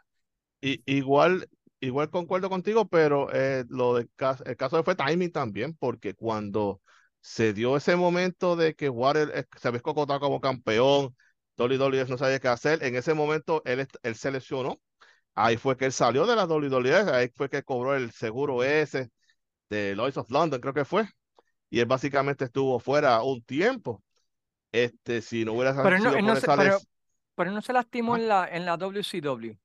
Y, igual, igual concuerdo contigo, pero eh, lo del caso, el caso fue timing también, porque cuando se dio ese momento de que eh, se había escocotado como campeón, WWF no sabía qué hacer, en ese momento él, él se lesionó, ahí fue que él salió de la WWF, ahí fue que cobró el seguro ese de Lloyds of London, creo que fue, y él básicamente estuvo fuera un tiempo. Este, si no hubiera Pero no, se, pero, no se lastimó en la, en la WCW,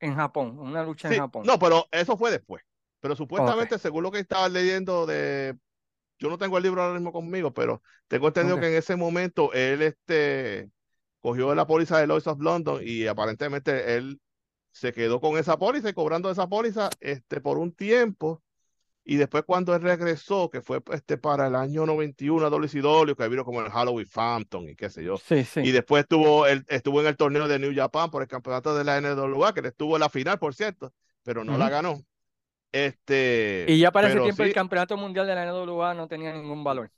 en Japón, una lucha en Japón. no, pero eso fue después. Pero supuestamente, según lo que estaba leyendo de, yo no tengo el libro ahora mismo conmigo, pero tengo entendido que en ese momento él este, cogió la póliza de Lloyds of London y aparentemente él se quedó con esa póliza y cobrando esa póliza este, por un tiempo. Y después cuando él regresó, que fue este, para el año 91 a WCW, que vino como el Halloween Phantom y qué sé yo. Sí, Y sí. después estuvo, él, estuvo en el torneo de New Japan por el campeonato de la NWA, que él estuvo en la final, por cierto, pero no la ganó. Este, Y ya para ese tiempo el campeonato mundial de la NWA no tenía ningún valor.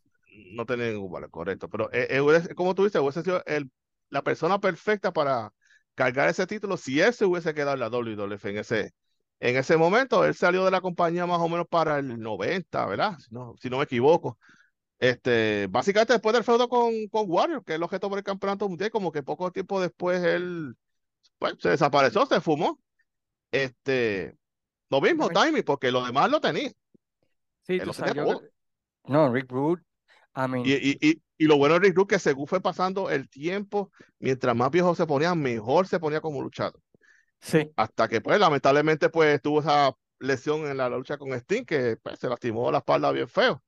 no tenía ningún valor, correcto. Pero eh, eh, como tú dices, hubiese sido el, la persona perfecta para cargar ese título si él se hubiese quedado en la WWF en ese, en ese momento. Él salió de la compañía más o menos para el 90, ¿verdad? Si no, si no me equivoco. Este, básicamente después del feudo con, con Warrior, que es el objeto por el campeonato mundial, como que poco tiempo después él pues, se desapareció, se fumó. Este, lo mismo, timing, porque lo demás lo tenía. Sí, tú lo sabes, tenía yo No, Rick Rude, I mean, Y, y, y, y lo bueno de Rick Rude que según fue pasando el tiempo, mientras más viejo se ponía, mejor se ponía como luchador. Sí. Hasta que, pues, lamentablemente, pues, tuvo esa lesión en la lucha con Sting, que pues, se lastimó la espalda bien feo.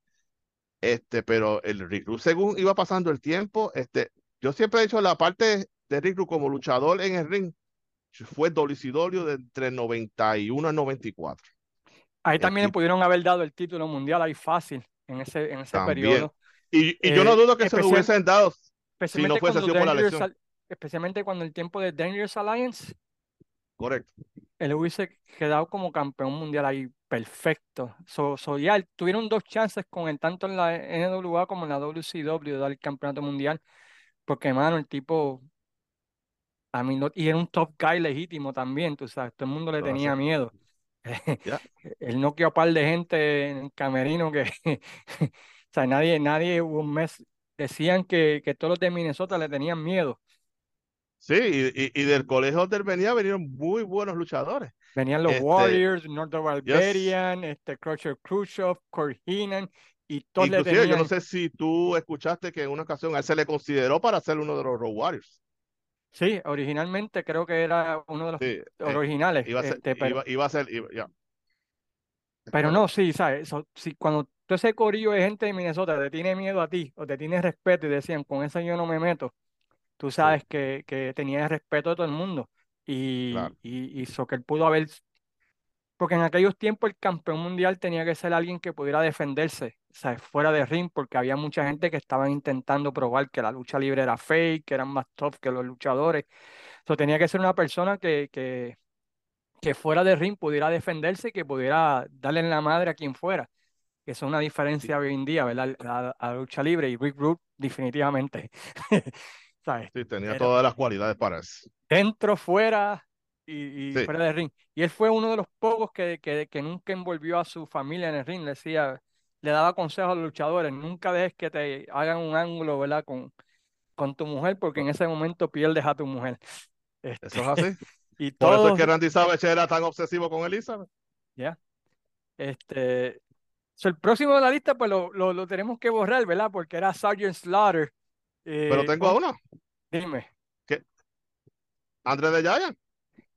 Este, pero el Rick Rude, según iba pasando el tiempo, este, yo siempre he dicho la parte de Rick Rude como luchador en el ring fue WCW de entre 91 a 94. Ahí también le pudieron haber dado el título mundial ahí fácil en ese, en ese también. periodo. Y, y yo no Eh, dudo que se lo hubiesen dado si no fuese sido por la lesión. Al- especialmente cuando el tiempo de Dangerous Alliance, Correcto. él hubiese quedado como campeón mundial ahí perfecto. So, so ya tuvieron dos chances con él, tanto en la NWA como en la WCW, de dar el campeonato mundial, porque, mano, el tipo, a mí no, y era un top guy legítimo también, tú sabes, todo el mundo le tenía así. miedo. Ya. <laughs> Él no quedó par de gente en el camerino que, <laughs> o sea, nadie, nadie hubo un mes, decían que, que todos los de Minnesota le tenían miedo. Sí, y, del colegio donde él venía vinieron muy buenos luchadores. Venían los Este, Warriors, Northern Barbarian, este Crusher Khrushchev, Kurt Heenan, y todos le Inclusive, yo tenían... no sé si tú escuchaste que en una ocasión a él se le consideró para ser uno de los Road Warriors. Sí, originalmente creo que era uno de los Sí, eh, originales, iba a ser, este, pero, iba, iba a ser, iba- ya. pero no, sí, ¿sabes? So- cuando todo ese corillo de gente de Minnesota te tiene miedo a ti o te tiene respeto y decían, con eso yo no me meto, tú sabes que, que tenía el respeto de todo el mundo. Y, Claro. y, y so que él pudo haber, porque en aquellos tiempos el campeón mundial tenía que ser alguien que pudiera defenderse, sea, fuera de ring, porque había mucha gente que estaban intentando probar que la lucha libre era fake, que eran más tough que los luchadores. So, tenía que ser una persona que, que, que fuera de ring pudiera defenderse y que pudiera darle en la madre a quien fuera. Que eso es una diferencia hoy en día, ¿verdad? A, lucha libre y Rick Rude definitivamente. <laughs> ¿Sabes? Sí, tenía Era- todas las cualidades para eso. dentro, fuera y, y Sí. fuera del ring. Y él fue uno de los pocos que, que, que nunca envolvió a su familia en el ring. Le decía, le daba consejos a los luchadores, nunca dejes que te hagan un ángulo, ¿verdad? Con, con tu mujer, porque en ese momento pierdes a tu mujer. Este, Eso es así. <laughs> y Por eso es que Randy Savage era tan obsesivo con Elizabeth. ya. Este, so, el próximo de la lista, pues lo, lo, lo tenemos que borrar, ¿verdad? Porque era Sergeant Slaughter. Pero Eh, tengo a uno, Dime. André de Giant.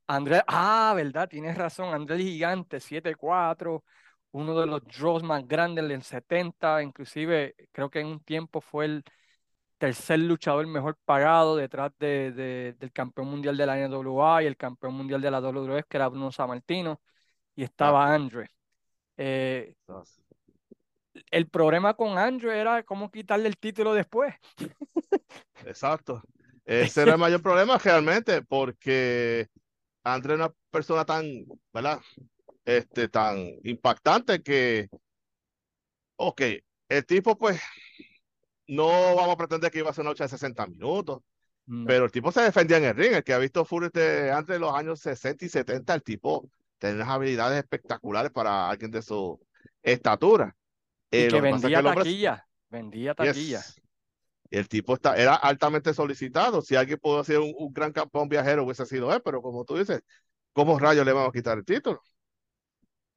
Andrés, ah, verdad, tienes razón. Andrés Gigante, 7-4, uno de los draws más grandes del 70, inclusive creo que en un tiempo fue el tercer luchador mejor pagado detrás de, de- del campeón mundial de la NWA y el campeón mundial de la WWF, que era Bruno Sammartino, y estaba. Eh, el problema con Andre era cómo quitarle el título después. Exacto. Ese era el mayor problema realmente, porque André es una persona tan, ¿verdad? Este, tan impactante que, ok, el tipo pues, no vamos a pretender que iba a ser una lucha de 60 minutos, No. pero el tipo se defendía en el ring. El que ha visto Fury de André en los años 60 y 70, el tipo tenía unas habilidades espectaculares para alguien de su estatura. y Eh, que que vendía hombre- taquilla, vendía taquilla. Yes. El tipo está, era altamente solicitado. Si alguien pudo ser un, un gran campeón viajero, hubiese sido él, pero como tú dices, ¿cómo rayos le vamos a quitar el título?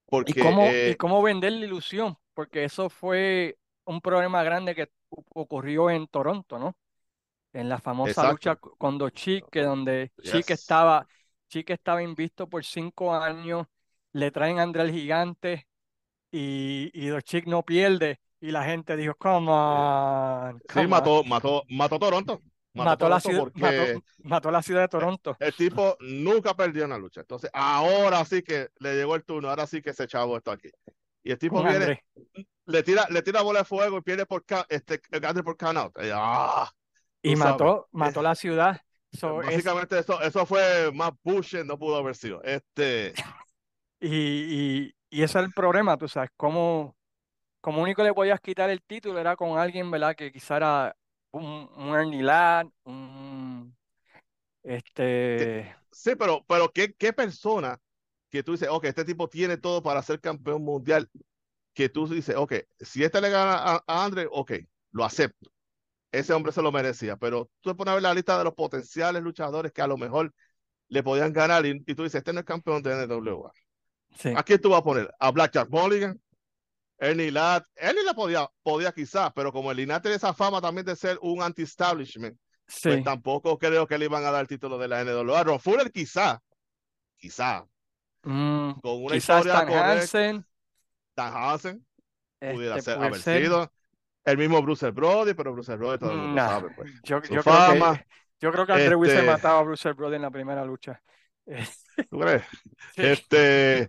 Porque ¿Y cómo, y eh, cómo vender la ilusión? Porque eso fue un problema grande que ocurrió en Toronto, ¿no? En la famosa Exacto. lucha con Dos Chic, que donde Yes. estaba, estaba invisto por cinco años, le traen a André el Gigante y, y Dos Chic no pierde. Y la gente dijo, come on, sí, come on". mató, mató, mató Toronto. Mató, Mató la ciudad, mató, mató la ciudad de Toronto. el tipo nunca perdió una lucha. Entonces, ahora sí que le llegó el turno, ahora sí que se echaba esto aquí. Y el tipo con viene, André. le tira, le tira bola de fuego y pierde por este, por count out. Y, ah, Y tú sabes. mató, mató la ciudad. So, es- Básicamente eso, eso fue más Bush, no pudo haber sido. Este, <laughs> Y, y, y ese es el problema, tú sabes, cómo, como único le podías quitar el título era con alguien, ¿verdad? Que quizá era un, un Ernie Ladd, un, este, sí, pero, pero ¿qué, qué persona que tú dices, ok, este tipo tiene todo para ser campeón mundial, que tú dices, ok, si este le gana a, a Andre, ok, lo acepto. Ese hombre se lo merecía, pero tú te pones a ver la lista de los potenciales luchadores que a lo mejor le podían ganar y, y tú dices, este no es campeón de NWA. sí, ¿A quién tú vas a poner? ¿A Blackjack Mulligan? Ernie Ladd. Ernie la podía, podía quizás, pero como el Ladd tiene esa fama también de ser un anti-establishment, sí, pues tampoco creo que le iban a dar el título de la NWA. Ron Fuller quizá, quizá, mm, con una quizás historia correcta, Hansen, Dan Hansen pudiera este, ser, haber ser. sido. El mismo Bruce Brody, pero Bruce Brody todo el mundo Nah, sabe, pues. yo, creo que, yo creo que André este- matado a Bruce Brody en la primera lucha. ¿Tú crees? sí. Este,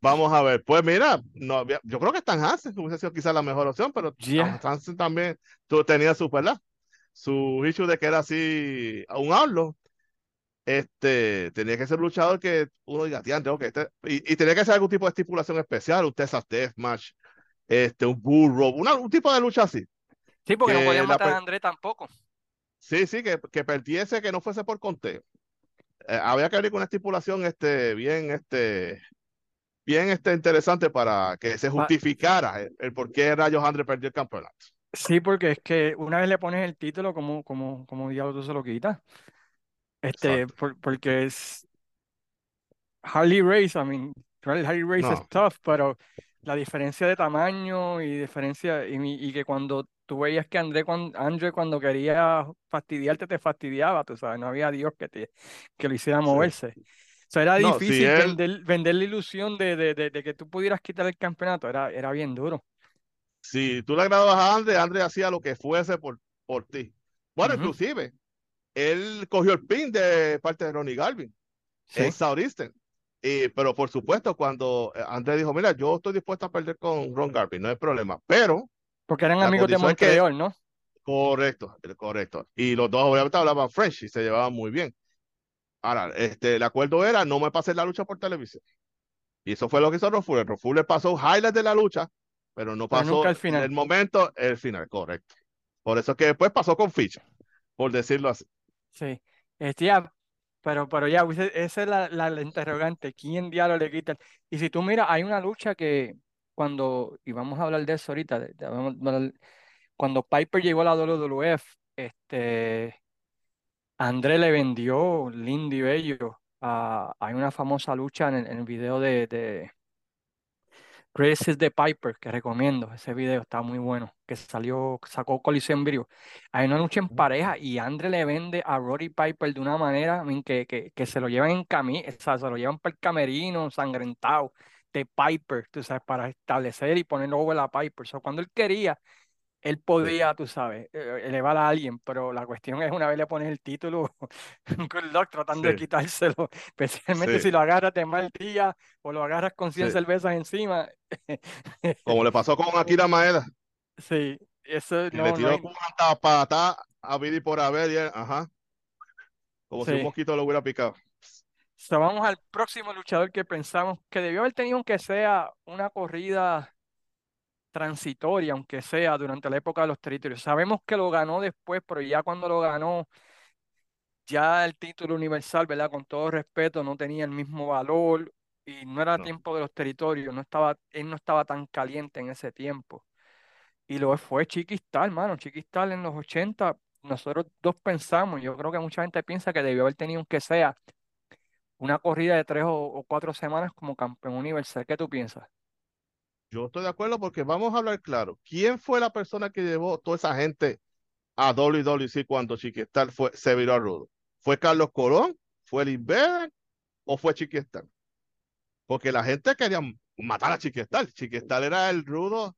vamos a ver. Pues mira, no yo creo que Stan Hansen hubiese sido quizás la mejor opción, pero Yeah. Stan Hansen también tú, tenía su, ¿verdad? Su issue de que era así un outlaw. Este, tenía que ser luchador que uno diga, "Diantre, ok, este-", y, y tenía que ser algún tipo de estipulación especial, un Texas Deathmatch, este, un Bull Rope, un tipo de lucha así. Sí, porque no que podían la matar per- a André tampoco. Sí, sí, que, que perdiese, que no fuese por conteo. Eh, había que abrir con una estipulación este, bien, este, bien este, interesante para que se justificara el, el por qué Rayos Andre perdió el campeonato. Sí, porque es que una vez le pones el título, como, como, como diablo tú se lo quitas? Este, por- porque es Harley Race, I mean, Harley Race es No, tough, pero la diferencia de tamaño y diferencia, y, y que cuando tú veías que André, cuando, Andre cuando quería fastidiarte, te fastidiaba, tú sabes, no había Dios que, te, que lo hiciera sí. moverse. O sea, era No, si difícil él, vender, vender la ilusión de, de, de, de que tú pudieras quitar el campeonato, era, era bien duro. si tú le agradabas a Andre, Andre hacía lo que fuese por, por ti. Bueno, Ujú, inclusive, él cogió el pin de parte de Ronnie Garvin Sí, en Southeastern. Y, pero por supuesto, cuando eh, Andre dijo, mira, yo estoy dispuesto a perder con Ron Garvin, no hay problema. Pero porque eran amigos de es que, Montreal, ¿no? correcto, eh, correcto. Y los dos obviamente hablaban French y se llevaban muy bien. Ahora, este, el acuerdo era, no me pases la lucha por televisión. Y eso fue lo que hizo Rofuller. Rofuller pasó highlights de la lucha, pero no Pero pasó al final. el momento, el final, correcto. Por eso es que después pasó con ficha, por decirlo así. Sí, este, ya, pero, pero ya, ese- esa es la, la, la interrogante, ¿quién diablo le quita? Y si tú miras, hay una lucha que cuando, y vamos a hablar de eso ahorita, cuando Piper llegó a la WWF, este, André le vendió lindo y bello, hay una famosa lucha en el, video de, de Greatest Hits de Piper, que recomiendo, ese video está muy bueno, que salió, sacó Coliseum Video. Hay una lucha en pareja y Andre le vende a Roddy Piper de una manera que, que, que se lo llevan en camino, sea, se lo llevan para el camerino sangrentado de Piper, tú sabes, para establecer y ponerlo over a Piper. O sea, cuando él quería, él podía, tú sabes, eh, elevar a alguien, pero la cuestión es una vez le pones el título, <laughs> good luck tratando de quitárselo, <laughs> especialmente sí, si lo agarras de mal día o lo agarras con 100 sí. cervezas encima. <laughs> Como le pasó con Akira Maeda, Sí, eso que le no, no tiró hay, pata a Billy por haber, y él, ajá, como si un mosquito lo hubiera picado. So, vamos al próximo luchador que pensamos que debió haber tenido, aunque sea una corrida transitoria, aunque sea durante la época de los territorios. Sabemos que lo ganó después, pero ya cuando lo ganó, ya el título universal, ¿verdad? Con todo respeto, no tenía el mismo valor y no era No, tiempo de los territorios, no estaba, él no estaba tan caliente en ese tiempo. Y lo fue Chiquistal, hermano. Chiquistal en los 80, nosotros dos pensamos, yo creo que mucha gente piensa que debió haber tenido, aunque sea una corrida de tres o, o cuatro semanas como campeón universal. ¿Qué tú piensas? Yo estoy de acuerdo porque vamos a hablar claro. ¿Quién fue la persona que llevó toda esa gente a WWC cuando Chiquistal fue, se viró a Rudo? ¿Fue Carlos Colón? ¿Fue Lisbeth? ¿O fue Chiquistal? Porque la gente quería matar a Chiquistal. Chiquistal era el rudo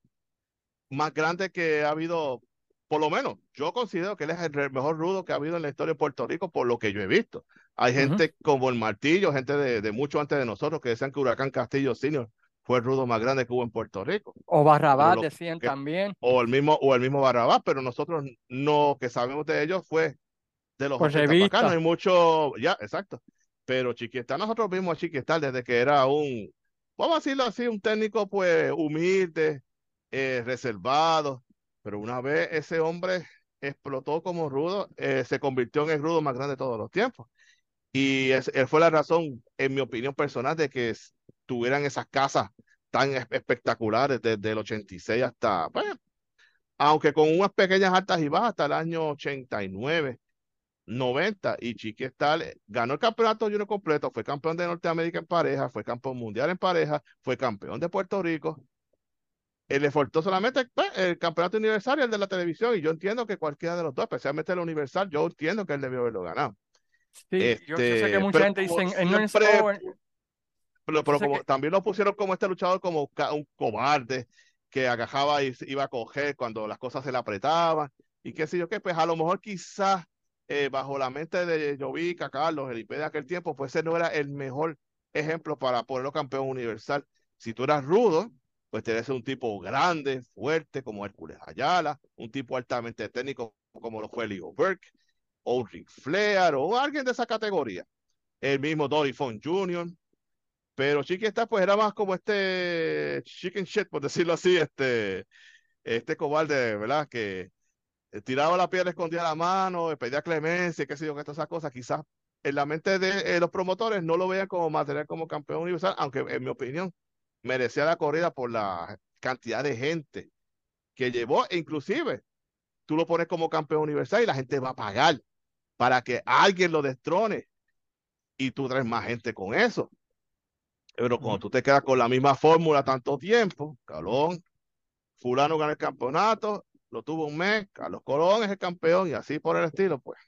más grande que ha habido, por lo menos, yo considero que él es el mejor rudo que ha habido en la historia de Puerto Rico, por lo que yo he visto. Hay gente como el Martillo, gente de, de mucho antes de nosotros, que decían que Huracán Castillo Senior fue el rudo más grande que hubo en Puerto Rico. O Barrabás lo decían que, también, o el mismo, o el mismo Barrabás, pero nosotros no, que sabemos de ellos fue de los por 80 para acá, no hay mucho, ya, exacto. Pero Chiquistal, nosotros vimos a Chiquistal desde que era un, vamos a decirlo así, un técnico pues humilde, eh, reservado, pero una vez ese hombre explotó como rudo, eh, se convirtió en el rudo más grande de todos los tiempos. Y es, él fue la razón, en mi opinión personal, de que tuvieran esas casas tan es- espectaculares desde el 86 hasta, bueno, aunque con unas pequeñas altas y bajas hasta el año 89. 90 y Chiquistal ganó el campeonato junior completo, fue campeón de Norteamérica en pareja, fue campeón mundial en pareja, fue campeón de Puerto Rico. Él le faltó solamente pues, el campeonato universal y el de la televisión, y yo entiendo que cualquiera de los dos, especialmente el universal, yo entiendo que él debió haberlo ganado. Sí, yo, yo sé que Este, mucha gente dice, siempre, over. Pero, pero como que, también lo pusieron como este luchador, como un cobarde, que agajaba y iba a coger cuando las cosas se le apretaban, y qué sé yo qué, pues a lo mejor quizás eh, bajo la mente de Jovica, Carlos, el IP de aquel tiempo, pues ese no era el mejor ejemplo para ponerlo campeón universal. Si tú eras rudo, pues que ser un tipo grande, fuerte, como Hércules Ayala, un tipo altamente técnico, como lo fue Leo Burke, o Rick Flair, o alguien de esa categoría. El mismo Dory Jr., pero Chiquistal pues era más como este chicken shit, por decirlo así, este, este cobarde, ¿verdad? Que eh, tiraba la piedra, escondía la mano, pedía clemencia, qué sé yo, que todas esas cosas, quizás en la mente de eh, los promotores no lo vean como material como campeón universal, aunque en mi opinión merecía la corrida por la cantidad de gente que llevó, e inclusive tú lo pones como campeón universal y la gente va a pagar para que alguien lo destrone y tú traes más gente con eso. Pero cuando tú te quedas con la misma fórmula tanto tiempo, Calón, fulano gana el campeonato, lo tuvo un mes, Carlos Colón es el campeón y así por el estilo, pues.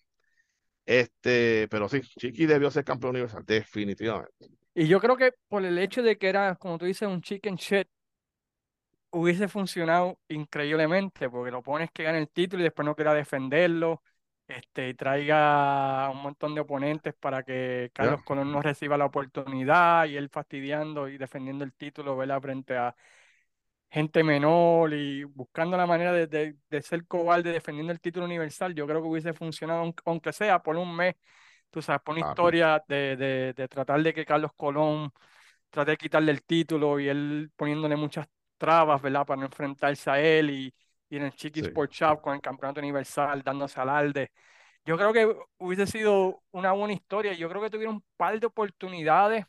Este, pero sí, Chiqui debió ser campeón universal, definitivamente. Y yo creo que por el hecho de que era, como tú dices, un chicken shit, hubiese funcionado increíblemente, porque lo pones que gane el título y después no quiera defenderlo, este, y traiga un montón de oponentes para que Carlos Colón no reciba la oportunidad y él fastidiando y defendiendo el título, ¿verdad? Frente a gente menor y buscando la manera de, de, de, ser cobarde defendiendo el título universal, yo creo que hubiese funcionado, aunque sea por un mes, tú sabes, por una historia de, de, de, tratar de que Carlos Colón trate de quitarle el título y él poniéndole muchas trabas, ¿verdad? Para no enfrentarse a él y, y en el Chiqui Sport Shop con el campeonato universal dándose alarde. Yo creo que hubiese sido una buena historia. Yo creo que tuvieron un par de oportunidades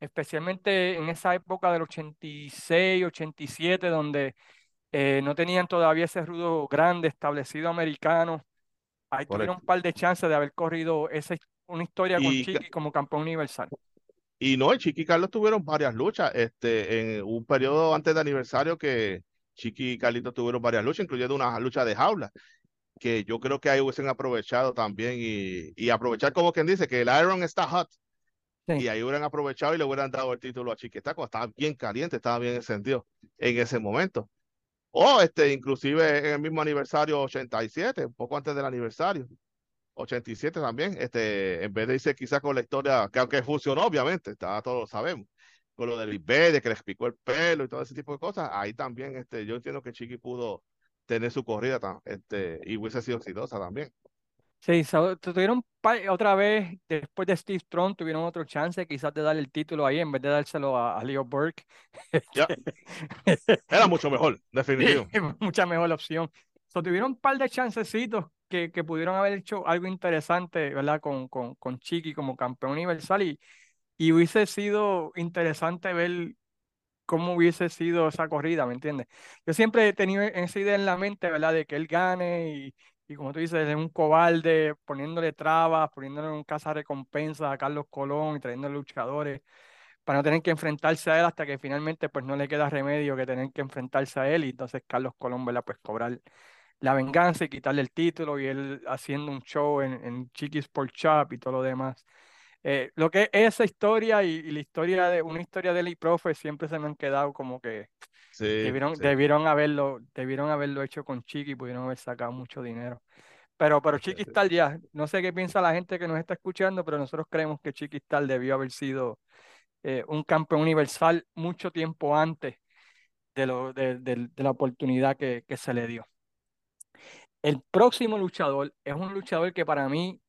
especialmente en esa época del 86, 87, donde eh, no tenían todavía ese rudo grande establecido americano. Ahí tuvieron un par de chances de haber corrido esa, una historia con Chiqui como campeón universal. Y no, Chiqui y Carlos tuvieron varias luchas. Este, en un periodo antes del aniversario que Chiqui y Carlitos tuvieron varias luchas, incluyendo una lucha de jaula, que yo creo que ahí hubiesen aprovechado también y, y aprovechar como quien dice que el Iron está hot y ahí hubieran aprovechado y le hubieran dado el título a Chiquitaco. Estaba bien caliente, estaba bien encendido en ese momento. O este, inclusive en el mismo aniversario 87, un poco antes del aniversario, 87 también, este, en vez de irse quizás con la historia, que aunque funcionó obviamente, está, todos lo sabemos, con lo del de que le explicó el pelo y todo ese tipo de cosas, ahí también este, yo entiendo que Chiqui pudo tener su corrida este, y hubiese sido exitosa también. Sí, tuvieron otra vez, después de Steve Strong, tuvieron otro chance quizás de dar el título ahí en vez de dárselo a, Leo Burke. <laughs> Era mucho mejor, definitivo. <laughs> mucha mejor opción. tuvieron un par de chancecitos que, que pudieron haber hecho algo interesante, ¿verdad? Con, con, con Chiqui como campeón universal y, y hubiese sido interesante ver cómo hubiese sido esa corrida, ¿me entiendes? Yo siempre he tenido esa idea en la mente, ¿verdad? De que él gane y y como tú dices, es un cobarde poniéndole trabas, poniéndole un casa recompensa a Carlos Colón y trayendo luchadores para no tener que enfrentarse a él hasta que finalmente pues no le queda remedio que tener que enfrentarse a él y entonces Carlos Colón, ¿verdad? Pues cobrar la venganza y quitarle el título y él haciendo un show en, en Chiqui Sport Shop y todo lo demás. Eh, lo que es esa historia y, la historia de una historia de Lee Profe siempre se me han quedado como que debieron, debieron, haberlo, debieron haberlo hecho con Chiqui y pudieron haber sacado mucho dinero. Pero, pero Chiqui Star ya, no sé qué piensa la gente que nos está escuchando, pero nosotros creemos que Chiqui Star debió haber sido eh, un campeón universal mucho tiempo antes de, lo, de, de, la oportunidad que, que se le dio. El próximo luchador es un luchador que para mí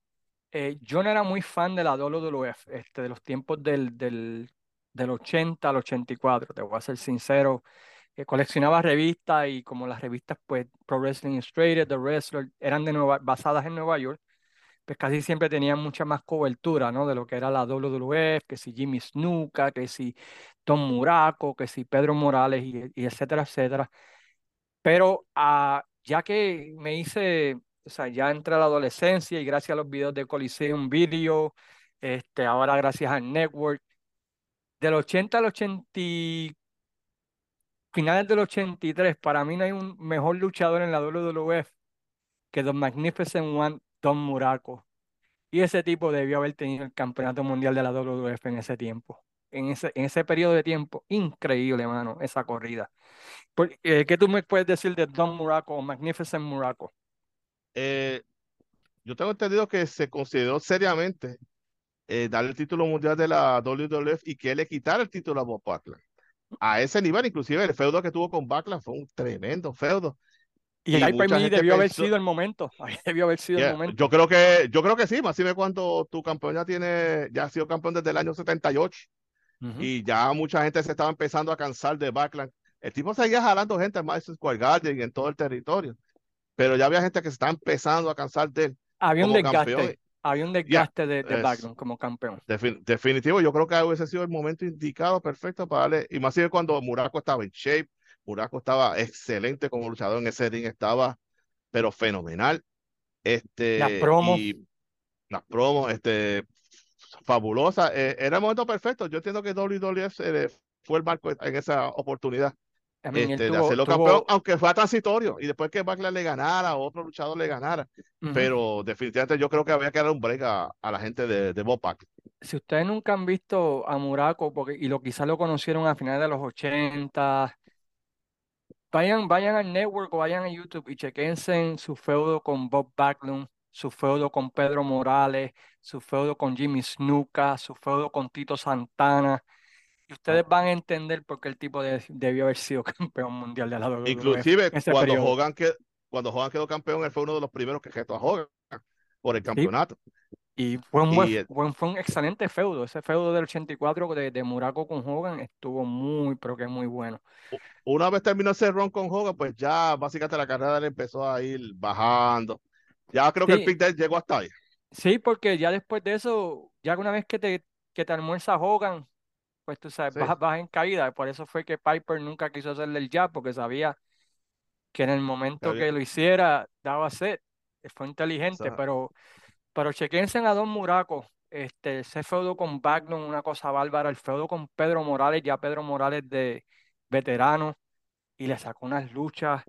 eh, yo no era muy fan de la WWF, este, de los tiempos del, del, del 80 al 84, te voy a ser sincero. Eh, coleccionaba revistas y como las revistas, pues, Pro Wrestling Illustrated, The Wrestler, eran de Nueva, basadas en Nueva York, pues casi siempre tenían mucha más cobertura, ¿no? De lo que era la WWF, que si Jimmy Snuka, que si Tom Muraco, que si Pedro Morales, y, y etcétera, etcétera. Pero uh, ya que me hice o sea, ya entré a la adolescencia y gracias a los videos de Coliseum Video, este, ahora gracias al network, del 80 al 80, finales del 83, para mí no hay un mejor luchador en la WWF que Don Magnificent One, Don Muraco. Y ese tipo debió haber tenido el campeonato mundial de la WWF en ese tiempo. En ese, en ese periodo de tiempo, increíble, mano, esa corrida. Eh, ¿Qué tú me puedes decir de Don Muraco o Magnificent Muraco? Eh, yo tengo entendido que se consideró seriamente eh, dar el título mundial de la WWF y que le quitara el título a Bob Backlund. A ese nivel, inclusive el feudo que tuvo con Backlund fue un tremendo feudo. Y, ahí para mí debió haber sido el momento. <laughs> Ahí debió haber sido el momento. Yo creo que, yo creo que sí, más me cuando tu campeón ya tiene, ya ha sido campeón desde el año 78. Y ya mucha gente se estaba empezando a cansar de Backlund. El tipo seguía jalando gente en Madison Square Garden y en todo el territorio pero ya había gente que se está empezando a cansar de él. Había un desgaste. había un desgaste de, de es- Backlund como campeón. defin- definitivo, yo creo que hubiese sido el momento indicado, perfecto para darle, y más si cuando Muraco estaba en shape, Muraco estaba excelente como luchador en ese ring, estaba pero fenomenal. Este, Las promos. y las promos, este, fabulosa. Eh, era el momento perfecto. Yo entiendo que WWF eh, fue el marco en esa oportunidad I mean, él este, de hacerlo tuvo- campeón, aunque fue transitorio. Y después que Backlash le ganara, otro luchador le ganara. Pero definitivamente yo creo que había que dar un break a, a la gente de, de Backlund. si ustedes nunca han visto a Muraco, porque, y lo quizás lo conocieron a finales de los 80, vayan, vayan al network o vayan a YouTube y chequense en su feudo con Bob Backlund, su feudo con Pedro Morales, su feudo con Jimmy Snuka, su feudo con Tito Santana. Y ustedes Ah. van a entender por qué el tipo de- debió haber sido <laughs> campeón mundial de la WWE Inclusive cuando periodo. Hogan, que, cuando Hogan quedó campeón, él fue uno de los primeros que retó a Hogan por el campeonato. Y fue un, buen- Y, buen- fue un excelente feudo. Ese feudo del 84 de, de Muraco con Hogan estuvo muy, pero que muy bueno. Una vez terminó ese run con Hogan, pues ya básicamente la carrera le empezó a ir bajando. Ya creo que el pick de él llegó hasta ahí. Sí, porque ya después de eso, ya una vez que te, que te almuerza Hogan, pues tú sabes, Sí. vas, vas en caída. Por eso fue que Piper nunca quiso hacerle el jab, porque sabía que en el momento que lo hiciera, daba set. Fue inteligente, pero, pero chequense a Don Muraco. Este, ese feudo con Backlund, una cosa bárbara. El feudo con Pedro Morales, ya Pedro Morales de veterano, y le sacó unas luchas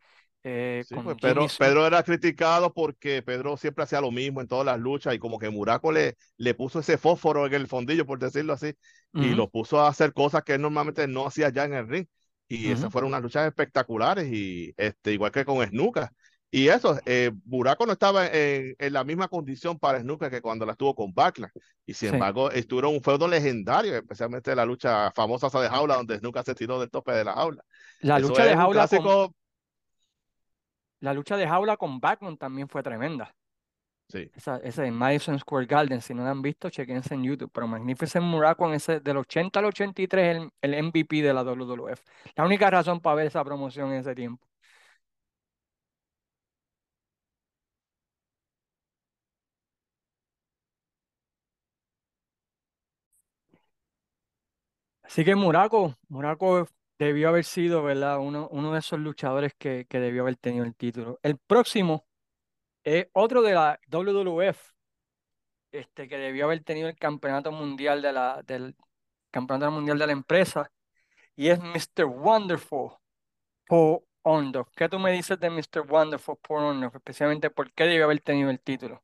eh, Sí, con pues Pedro, Pedro era criticado porque Pedro siempre hacía lo mismo en todas las luchas y como que Muraco le, le puso ese fósforo en el fondillo, por decirlo así, y Ujú, lo puso a hacer cosas que él normalmente no hacía ya en el ring. Y esas Ujú. fueron unas luchas espectaculares, y este, igual que con Snuka. Y eso, eh, Muraco no estaba en, en la misma condición para Snuka que cuando la estuvo con Backlash. Y sin Sí. embargo, estuvieron un feudo legendario, especialmente la lucha famosa esa de jaula, donde Snuka se tiró del tope de la jaula. La Eso lucha de jaula con, clásico. La lucha de jaula con Backlund también fue tremenda. Sí. Esa, esa de Madison Square Garden, si no la han visto, chequense en YouTube. Pero Magnificent Muraco en ese del 80 al 83 el, el MVP de la WWF. La única razón para ver esa promoción en ese tiempo. Así que Muraco, Muraco debió haber sido, ¿verdad? Uno, uno de esos luchadores que, que debió haber tenido el título. El próximo es otro de la WWF, este, que debió haber tenido el campeonato mundial de la, del campeonato mundial de la empresa, y es Mr. Wonderful Paul Orndorff. ¿Qué tú me dices de Mr. Wonderful Paul Orndorff? Especialmente por qué debió haber tenido el título.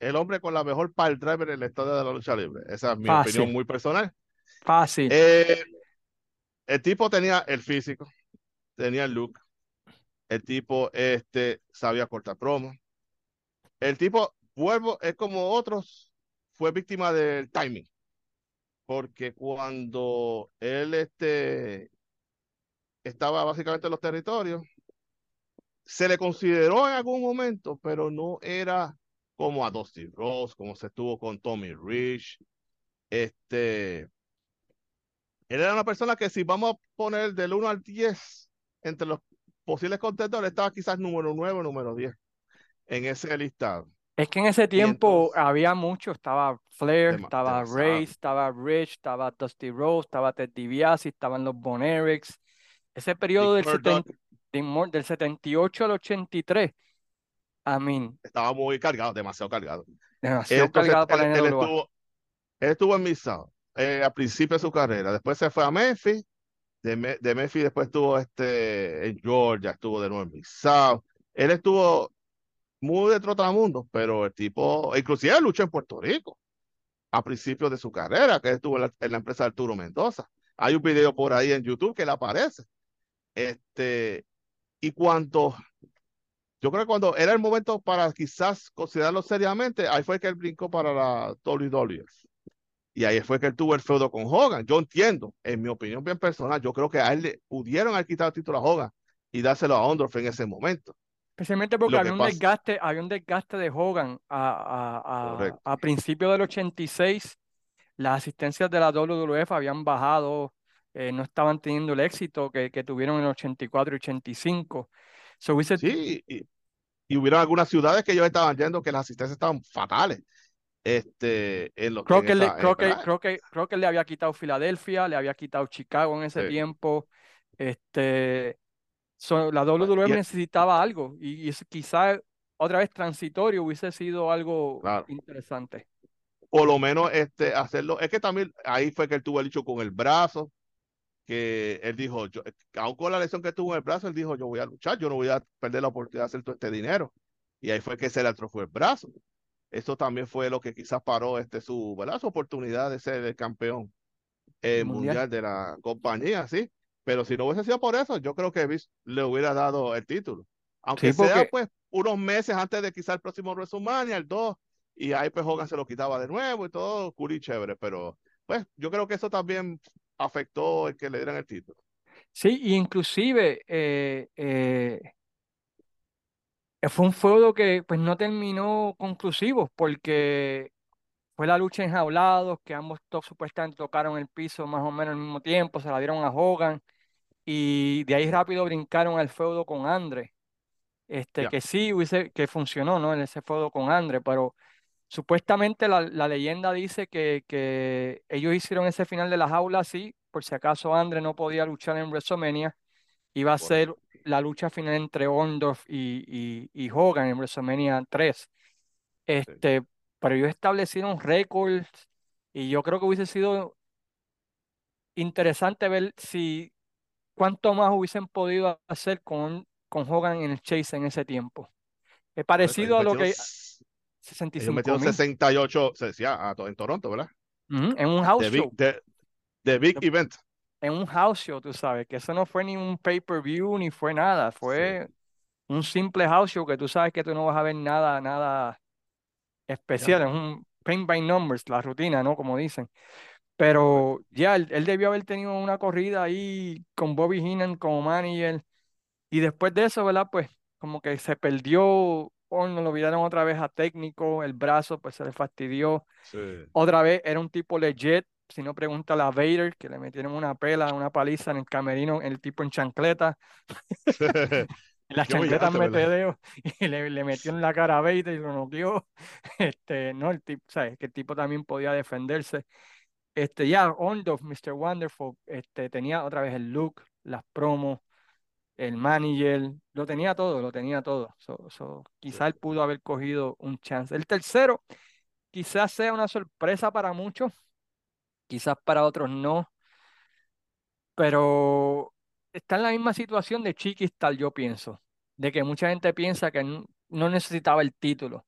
el hombre con la mejor pile driver en la historia de la lucha libre. Esa es mi Fácil. opinión muy personal. Fácil. Eh, el tipo tenía el físico, tenía el look. El tipo este, sabía cortar promo. El tipo, vuelvo, es como otros, fue víctima del timing. Porque cuando él este, estaba básicamente en los territorios, se le consideró en algún momento, pero no era como a Dusty Rose, como se estuvo con Tommy Rich. Este, él era una persona que si vamos a poner del 1 al 10 entre los posibles contendores, estaba quizás número 9 o número 10 en ese listado. Es que en ese tiempo entonces- había mucho, estaba Flair, estaba demasiado. Ray, estaba Rich, estaba Dusty Rose, estaba Ted DiBiase, estaban los Von Erichs. Ese periodo del, Dick Murdoch 70 de Mor- del 78 al 83, I mean, estaba muy cargado, demasiado cargado. demasiado Entonces, cargado para él, la él estuvo, él estuvo en Mid-South eh, al principio de su carrera. Después se fue a Memphis. De, de Memphis después estuvo este, en Georgia, estuvo de nuevo en Mid-South. Él estuvo muy de trotamundo, pero el tipo, inclusive luchó en Puerto Rico a principios de su carrera, que estuvo en la, en la empresa Arturo Mendoza. Hay un video por ahí en YouTube que le aparece. Este, y cuando, yo creo que cuando era el momento para quizás considerarlo seriamente, ahí fue que él brincó para la WWF. Y ahí fue que él tuvo el feudo con Hogan. Yo entiendo, en mi opinión bien personal, yo creo que a él le pudieron haber quitado el título a Hogan y dárselo a Ondorf en ese momento. Especialmente porque había un pasa- desgaste, había un desgaste de Hogan a, a, a, a principios del 86. Las asistencias de la WWF habían bajado, eh, no estaban teniendo el éxito que, que tuvieron en el 84 y 85. So, hubiese- Sí, y, y hubieron algunas ciudades que ellos estaban yendo que las asistencias estaban fatales. Este, en lo Creo que, le, creo, que, creo, que, creo que le había quitado Filadelfia, le había quitado Chicago en ese Sí. tiempo. Este, so, la Pues, WWE y- necesitaba algo y, y quizás otra vez transitorio hubiese sido algo claro. interesante. Por lo menos este, hacerlo. Es que también ahí fue que él tuvo el hecho con el brazo, que él dijo, yo, aun con la lesión que tuvo en el brazo, él dijo, yo voy a luchar, yo no voy a perder la oportunidad de hacer todo este dinero. Y ahí fue que se le atrofió el brazo. Eso también fue lo que quizás paró este, su, ¿verdad? su oportunidad de ser el campeón eh, Mundial. mundial de la compañía, sí. Pero si no hubiese sido por eso, yo creo que Vince le hubiera dado el título. Aunque Sí, sea pues unos meses antes de quizás el próximo WrestleMania, el 2, y ahí pues Hogan se lo quitaba de nuevo y todo, y chévere. Pero pues yo creo que eso también afectó el que le dieran el título. sí, inclusive eh, eh, fue un feudo que pues no terminó conclusivo porque fue la lucha enjaulados, que ambos to- supuestamente tocaron el piso más o menos al mismo tiempo, se la dieron a Hogan y de ahí rápido brincaron al feudo con Andre. Este, que sí hubiese, que funcionó, ¿no? En ese feudo con Andre, pero supuestamente la, la leyenda dice que, que ellos hicieron ese final de la jaula así, por si acaso Andre no podía luchar en WrestleMania, iba a ser. La lucha final entre Orndorff y, y, y Hogan en WrestleMania 3. Este, pero ellos establecieron récords y yo creo que hubiese sido interesante ver si cuánto más hubiesen podido hacer con, con Hogan en el Chase en ese tiempo. Es parecido a lo que s- ellos 65 metieron mil 68, se decía, a en Toronto, ¿verdad? En un house big, show, big de- event. En un house show, tú sabes, que eso no fue ni un pay-per-view ni fue nada, Sí, fue un simple house show que tú sabes que tú no vas a ver nada, nada especial, es un paint by numbers, la rutina, ¿no? Como dicen. Pero ya, él, él debió haber tenido una corrida ahí con Bobby Heenan como manager. Y después de eso, ¿verdad? Pues como que se perdió, o no lo olvidaron otra vez a técnico, el brazo pues se le fastidió. Sí. Otra vez era un tipo legit, si no pregunta a Vader, que le metieron una pela, una paliza en el camerino, el tipo en chancleta, en <laughs> las chancletas metedeo, y le, le metió en la cara a Vader y lo noqueó. <laughs> Este, no, el tipo, ¿sabes? Que el tipo también podía defenderse. Este, ya, Orndorff, Mr. Wonderful, este, tenía otra vez el look, las promos, el manager, lo tenía todo, lo tenía todo. So, so, quizá él pudo haber cogido un chance. El tercero, quizás sea una sorpresa para muchos, quizás para otros no, pero está en la misma situación de Chiquistal, yo pienso, de que mucha gente piensa que no necesitaba el título,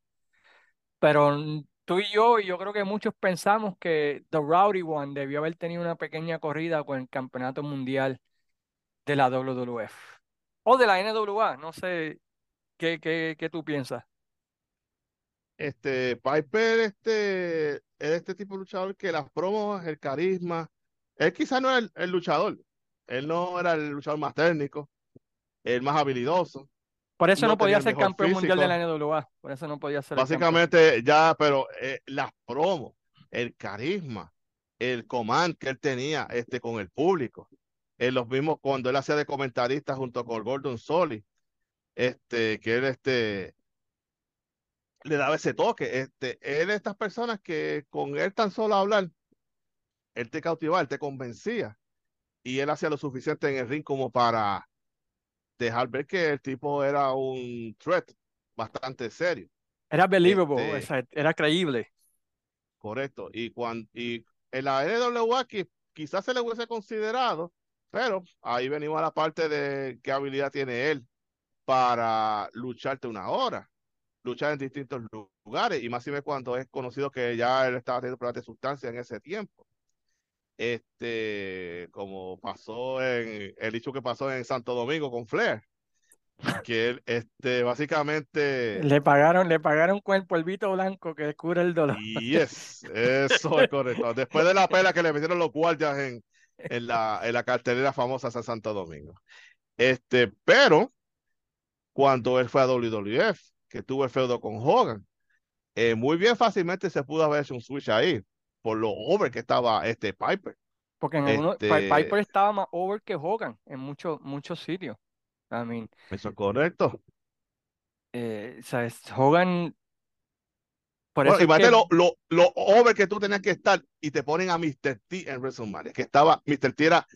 pero tú y yo, y yo creo que muchos pensamos que The Rowdy One debió haber tenido una pequeña corrida con el campeonato mundial de la WWF o de la NWA, no sé qué, qué, qué tú piensas. Este, Piper, este, es este tipo de luchador que las promos, el carisma, él quizás no era el, el luchador, él no era el luchador más técnico, el más habilidoso, Por eso no podía ser campeón mundial de la físico, NWA, por eso no podía ser básicamente ya, pero eh, las promos, el carisma, el command que él tenía este, con el público, en los mismos cuando él hacía de comentarista junto con Gordon Solly, este, que él este, le daba ese toque. Este, él de estas personas que con él tan solo hablar, él te cautivaba, él te convencía. Y él hacía lo suficiente en el ring como para dejar ver que el tipo era un threat bastante serio. Era believable, Este, era creíble. correcto. Y, cuando, y en la NWA que quizás se le hubiese considerado, pero ahí venimos a la parte de qué habilidad tiene él para lucharte una hora. Luchar en distintos lugares y más si me cuando es conocido que ya él estaba teniendo problemas de sustancia en ese tiempo. Este, como pasó en el hecho que pasó en Santo Domingo con Flair, que él, este, básicamente, Le pagaron, le pagaron con el polvito blanco que cura el dolor. y es, eso es correcto. Después de la pela que le metieron los guardias en, en la, en la cartelera famosa de Santo Domingo. Este, pero cuando él fue a WWF, que tuvo el feudo con Hogan, eh, muy bien fácilmente se pudo haber hecho un switch ahí, por lo over que estaba este Piper. Porque en algunos, Este, Piper estaba más over que Hogan en muchos, muchos sitios. I mean, eso es correcto. eh, ¿sabes? Hogan Por Bueno, eso es imagínate que- lo, lo, lo over que tú tenías que estar y te ponen a Mr. T en WrestleMania, que estaba, Mr. T era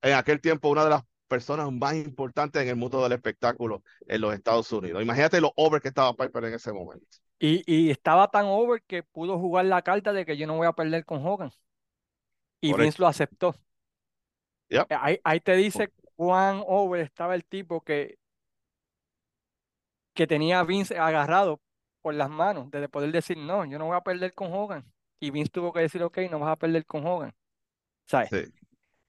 en aquel tiempo una de las personas más importantes en el mundo del espectáculo en los Estados Unidos. Imagínate lo over que estaba Piper en ese momento. y, y estaba tan over que pudo jugar la carta de que yo no voy a perder con Hogan. Y Correcto. Vince lo aceptó. Yep. Ahí, ahí te dice cuán over estaba el tipo que, que tenía a Vince agarrado por las manos, de poder decir, no, yo no voy a perder con Hogan. Y Vince tuvo que decir, ok, no vas a perder con Hogan. ¿Sabes? Sí,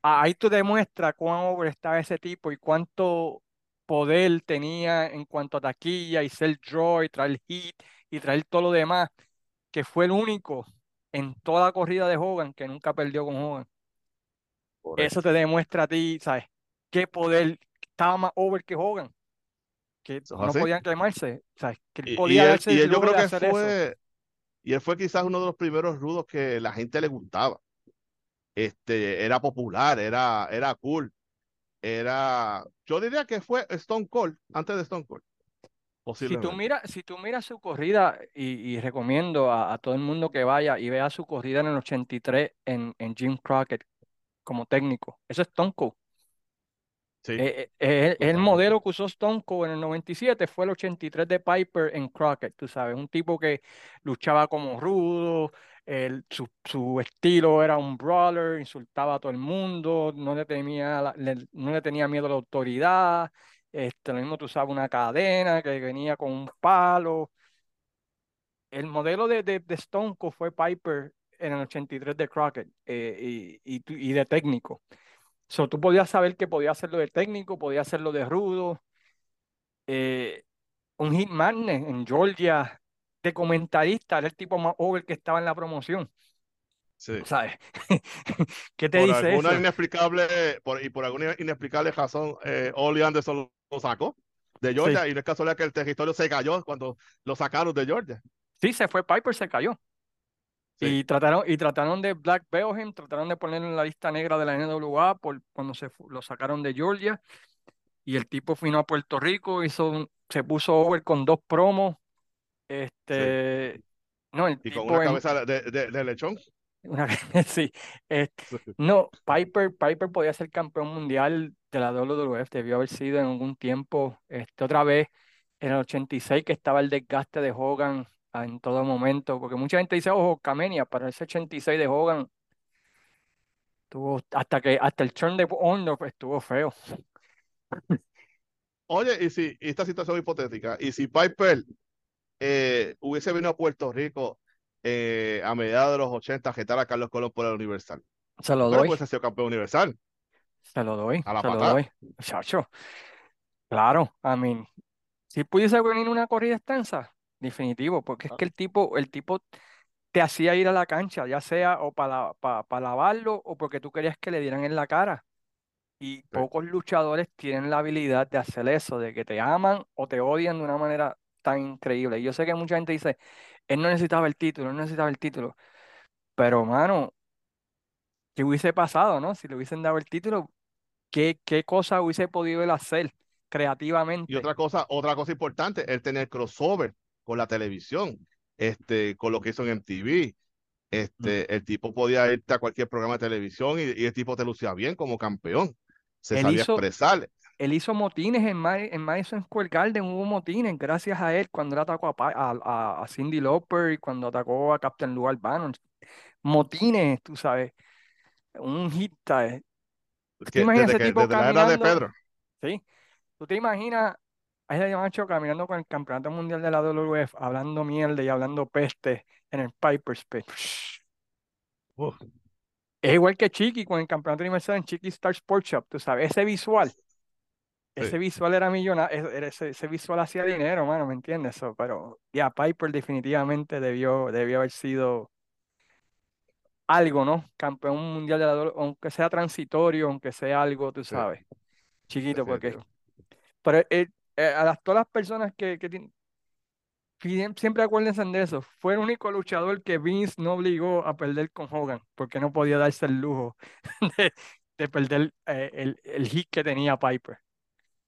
Ahí tú demuestras cuán over estaba ese tipo y cuánto poder tenía en cuanto a taquilla y ser draw y traer hit y traer todo lo demás, que fue el único en toda la corrida de Hogan que nunca perdió con Hogan. correcto. Eso te demuestra a ti, ¿sabes? Qué poder estaba más over que Hogan, que no así. podían quemarse, ¿sabes? Que él y podía él, darse y él yo creo que eso. y él fue quizás uno de los primeros rudos que la gente le gustaba. Este, era popular, era, era cool, era, yo diría que fue Stone Cold, antes de Stone Cold, Si tú miras, si tú miras su corrida, y, y recomiendo a, a todo el mundo que vaya y vea su corrida en el 83 en, en Jim Crockett como técnico, eso es Stone Cold. Sí, Eh, eh, el totalmente. modelo que usó Stone Cold en el 97 fue el 83 de Piper en Crockett, tú sabes, un tipo que luchaba como rudo, su, su estilo era un brawler, insultaba a todo el mundo, no le temía, la- le- no le tenía miedo a la autoridad, este, lo mismo tú una cadena que venía con un palo. El modelo de, de, de Stone fue Piper en el 83 de Crockett eh, y, y, de técnico. So, tú podías saber que podía hacerlo de técnico, podía hacerlo de rudo. Eh, un hit magnet en Georgia de comentarista, era el tipo más over que estaba en la promoción, Sí. ¿sabes? <laughs> ¿Qué te Por dice alguna eso? inexplicable, por, y por alguna inexplicable razón, eh, Oli Anderson lo, sacó de Georgia y no es casualidad que el territorio se cayó cuando lo sacaron de Georgia. Sí, se fue Piper, se cayó. Sí. Y trataron, y trataron de Black Him, trataron de ponerlo en la lista negra de la NWA por cuando se lo sacaron de Georgia. Y el tipo vino a Puerto Rico, hizo se puso over con dos promos. Este, no, el Y con tipo una en- cabeza de, de- de lechón. una- <laughs> sí, este, no, Piper, Piper podía ser campeón mundial de la WWF, debió haber sido en algún tiempo, este, otra vez en el 86 que estaba el desgaste de Hogan en todo momento, porque mucha gente dice, ojo, Camenia, para ese 86 de Hogan, tuvo, hasta que, hasta el turn de Honor pues, estuvo feo. Oye, y si y esta situación hipotética, y si Piper eh, hubiese venido a Puerto Rico eh, a mediados de los 80 a jetar a Carlos Colón por el Universal, Se lo pero doy, pues ha sido campeón universal. se lo doy, a la se lo doy, muchacho. Claro, I mean, si pudiese venir una corrida extensa, definitivo, porque es Ah. que el tipo, el tipo te hacía ir a la cancha, ya sea o para para lavarlo o porque tú querías que le dieran en la cara. Y pocos luchadores tienen la habilidad de hacer eso, de que te aman o te odian de una manera tan increíble. Yo sé que mucha gente dice, él no necesitaba el título, él no necesitaba el título. Pero, mano, ¿qué hubiese pasado, no? Si le hubiesen dado el título, ¿qué, qué cosa hubiese podido él hacer creativamente? Y otra cosa, otra cosa importante, él tenía el crossover con la televisión, este, con lo que hizo en MTV. Este, el tipo podía irte a cualquier programa de televisión y, y el tipo te lucía bien como campeón. Se Él sabía hizo- expresar. Él hizo motines en, Ma- en Madison Square Garden, hubo motines gracias a él cuando él atacó a, Pa- a, a- Cindy Lauper y cuando atacó a Captain Lou Albano. Motines, tú sabes, un hit, ¿sabes? ¿Tú te imaginas desde ese que- tipo desde la era de caminando? Pedro. ¿Sí? ¿Tú te imaginas a ese macho caminando con el campeonato mundial de la WWF, hablando mierda y hablando peste en el Piper's Pit? Uf, Es igual que Chiqui con el campeonato universal en Chiqui Star Sports Shop, tú sabes, ese visual, ese visual era millonario, ese, ese visual hacía dinero, mano, ¿me entiendes? So, pero ya, Piper definitivamente debió, debió haber sido algo, ¿no? Campeón mundial de la aunque sea transitorio, aunque sea algo, tú Sí. sabes, chiquito, porque... Pero eh, eh, a las, todas las personas que, que tien- siem- siempre acuérdense de eso, fue el único luchador que Vince no obligó a perder con Hogan, porque no podía darse el lujo <laughs> de, de perder eh, el, el hit que tenía Piper.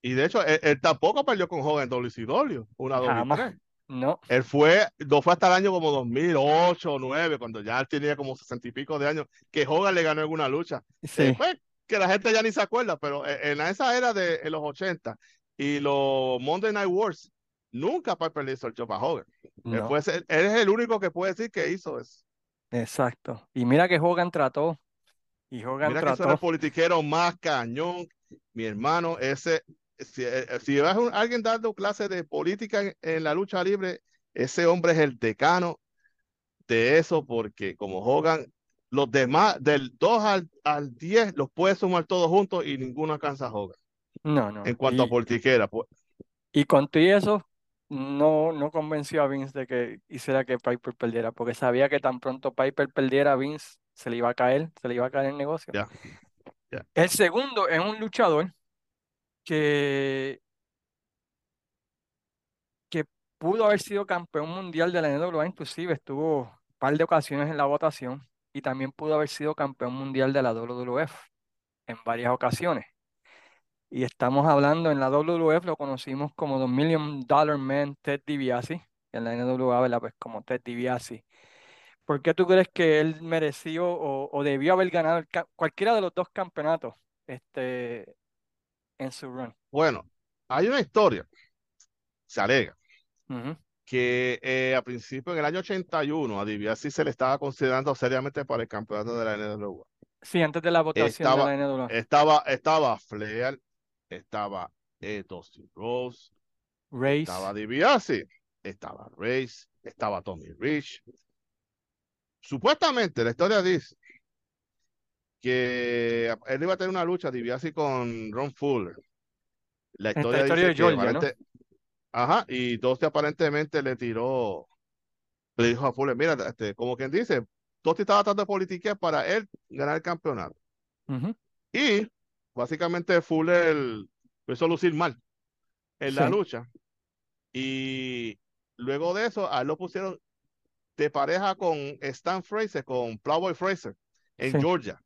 Y de hecho, él, él tampoco perdió con Hogan en WCW, una 2 y Jamás. 3. No. Él fue, no fue hasta el año como 2008 o 2009, cuando ya él tenía como sesenta y pico de años, que Hogan le ganó en una lucha. Sí. Eh, pues, que la gente ya ni se acuerda, pero en esa era de en los 80 y los Monday Night Wars, nunca Piper le hizo el show a Hogan. Él, No. fue, él es el único que puede decir que hizo eso. Exacto. Y mira que Hogan trató. Y Hogan Mira que eso era trató. el politiquero más cañón. Mi hermano, ese, si, eh, si ves a alguien dando clases de política en, en, la lucha libre, ese hombre es el decano de eso, porque como Hogan, los demás, del 2 al, al 10, los puede sumar todos juntos y ninguno alcanza a Hogan. No, no. En cuanto y, a politiquera, pues. Y con todo eso, no, no convenció a Vince de que hiciera que Piper perdiera, porque sabía que tan pronto Piper perdiera, Vince se le iba a caer, se le iba a caer el negocio. El segundo es un luchador que, que pudo haber sido campeón mundial de la NWA, inclusive estuvo un par de ocasiones en la votación, y también pudo haber sido campeón mundial de la WWF en varias ocasiones. Y estamos hablando en la WWF, lo conocimos como The Million Dollar Man, Ted DiBiase, en la NWA, ¿verdad? Pues como Ted DiBiase. ¿Por qué tú crees que él mereció o, debió haber ganado cualquiera de los dos campeonatos este, en su run? Bueno, hay una historia, se alega, uh -huh. que eh, a principio en el año 81 a DiBiase se le estaba considerando seriamente para el campeonato de la NWA. Sí, antes de la votación estaba, de la NWA. Estaba, estaba Flair, estaba eh, Dusty Rose, Race. estaba DiBiase, estaba Race, estaba Tommy Rich. Supuestamente la historia dice que él iba a tener una lucha DiBiase con Ron Fuller. La historia, Esta historia de Georgia, ¿no? Ajá, y Dusty aparentemente le tiró, le dijo a Fuller, mira, este, como quien dice, Dusty estaba tratando de politiquear para él ganar el campeonato. Uh -huh. Y básicamente Fuller empezó a lucir mal en Sí. la lucha. Y luego de eso, a él lo pusieron de pareja con Stan Fraser, con Plowboy Fraser en Sí. Georgia.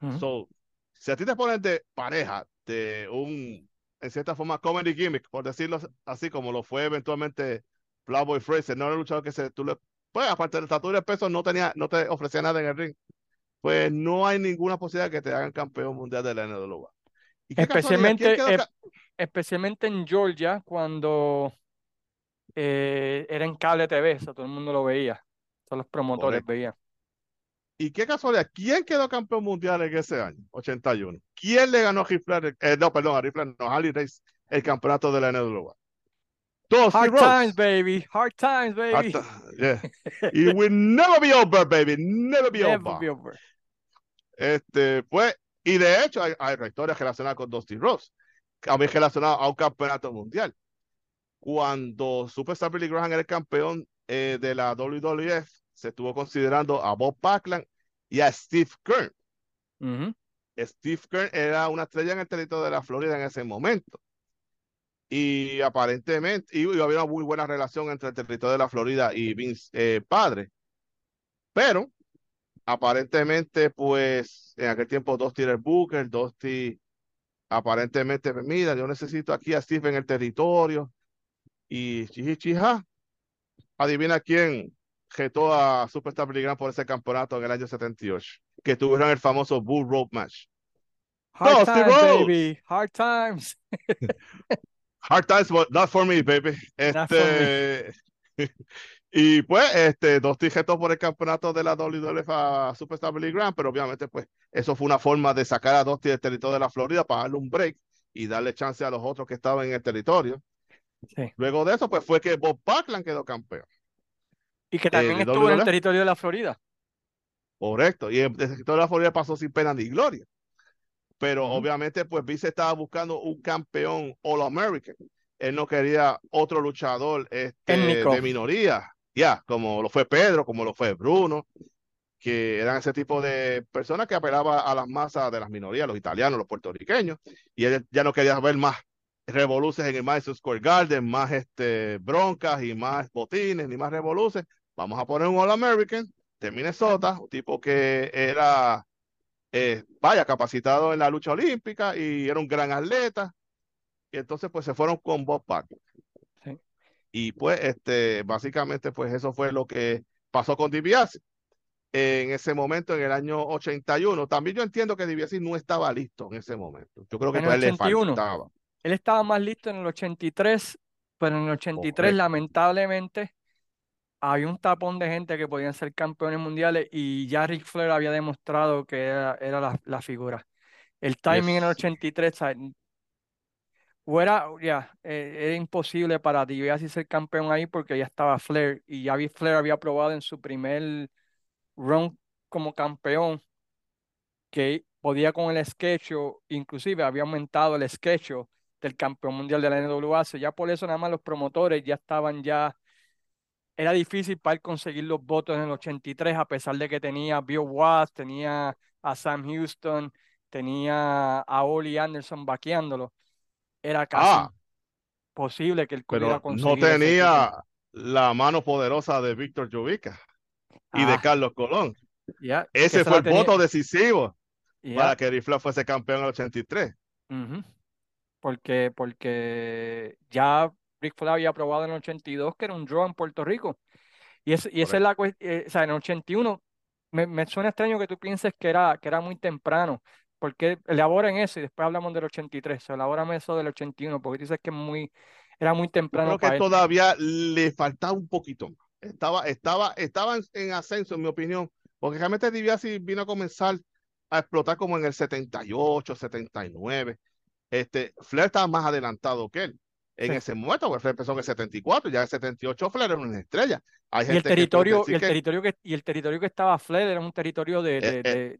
Uh -huh. So, si a ti te ponen de pareja de un, en cierta forma, comedy gimmick, por decirlo así, como lo fue eventualmente Plowboy Fraser, no era un luchador que se, tú le, pues aparte de la estatura y el peso, no tenía, no te ofrecía nada en el ring. Pues no hay ninguna posibilidad que te hagan campeón mundial de la NWA. Especialmente, ¿Quién quedó eh, especialmente en Georgia, cuando eh, era en cable TV, eso todo el mundo lo veía. Todos los promotores Correcto. veían. ¿Y qué casualidad? ¿Quién quedó campeón mundial en ese año? 81. ¿Quién le ganó a Ric Flair? Eh, no, perdón, a Ric Flair, no, a Harley Race, el campeonato de la NWA. Dusty Hard Rhodes. times, baby. Hard times, baby. Hasta- yeah. It will never be over, baby. Never be Never over. be over. Este, pues, y de hecho hay, hay historias relacionadas con Dusty Rhodes, también relacionadas a un campeonato mundial. Cuando Superstar Billy Graham era el campeón eh, de la WWF, se estuvo considerando a Bob Backlund y a Steve Kern. Steve Kern era una estrella en el territorio de la Florida en ese momento. Y aparentemente, y, y había una muy buena relación entre el territorio de la Florida y Vince eh, padre. Pero, aparentemente, pues, en aquel tiempo Dusty era el Booker, Dusty aparentemente, mira, yo necesito aquí a Steve en el territorio. Y chija, adivina quién jetó a Superstar Billy Graham por ese campeonato en el año 78, que tuvieron el famoso Bull Rope Match. Hard Dusty times, baby. Hard times. <laughs> Hard times, but not for me, baby. Este, <laughs> y pues, este, Dusty jetó por el campeonato de la WWF a Superstar Billy Graham, pero obviamente, pues, eso fue una forma de sacar a Dusty del territorio de la Florida para darle un break y darle chance a los otros que estaban en el territorio. Sí. Luego de eso, pues, fue que Bob Backlund quedó campeón. Y que también de estuvo en el territorio de la Florida. Correcto. Y el territorio de la Florida pasó sin pena ni gloria. Pero obviamente, pues Vince estaba buscando un campeón All American. Él no quería otro luchador este, de minoría. Ya, como lo fue Pedro, como lo fue Bruno, que eran ese tipo de personas que apelaban a las masas de las minorías, los italianos, los puertorriqueños. Y él ya no quería ver más revoluces en el Madison Square Garden, más este, broncas y más botines, ni más revoluces. Vamos a poner un All American de Minnesota, un tipo que era, eh, vaya, capacitado en la lucha olímpica y era un gran atleta. Y entonces, pues se fueron con Bob Backlund. Y pues, este, básicamente, pues eso fue lo que pasó con DiBiase en ese momento, en el año 81. También yo entiendo que DiBiase no estaba listo en ese momento. Yo creo que el le 81. faltaba. Él estaba más listo en el 83, pero en el 83 Correcto. lamentablemente había un tapón de gente que podían ser campeones mundiales y ya Ric Flair había demostrado que era, era la, la figura. El timing en el Yes. 83, ¿sabes? o era, ya, eh, era imposible para DiBiase ser campeón ahí porque ya estaba Flair y ya Flair había probado en su primer run como campeón que podía con el sketch, inclusive había aumentado el sketch del campeón mundial de la NWA, ya por eso nada más los promotores ya estaban ya, era difícil para él conseguir los votos en el 83 a pesar de que tenía a Bill Watts, tenía a Sam Houston, tenía a Oli Anderson vaqueándolo, era casi Ah, imposible que él pudiera no conseguir título. tenía la mano poderosa de Víctor Jovica y de Ah, Carlos Colón. Ese se fue el tenía- voto decisivo para que Ric Flair fuese campeón en el 83. ujú. Porque, porque ya Ric Flair había probado en el 82 que era un draw en Puerto Rico. Y, es, y esa es la cuestión, o sea, en el 81 me, me suena extraño que tú pienses que era, que era muy temprano, porque elaboren eso y después hablamos del 83, o elabórame eso del 81, porque dices que muy, era muy Yo temprano creo que para él. todavía le faltaba un poquito. Estaba, estaba, estaba en, en ascenso, en mi opinión, porque realmente DiBiase vino a comenzar a explotar como en el 78, 79. Este, Flair estaba más adelantado que él. En Sí. ese momento, porque Flair empezó en el 74, ya en el 78 Flair era una estrella. Hay Y el territorio, y el que territorio que, y el territorio que estaba Flair era un territorio de, Eh, de, eh, de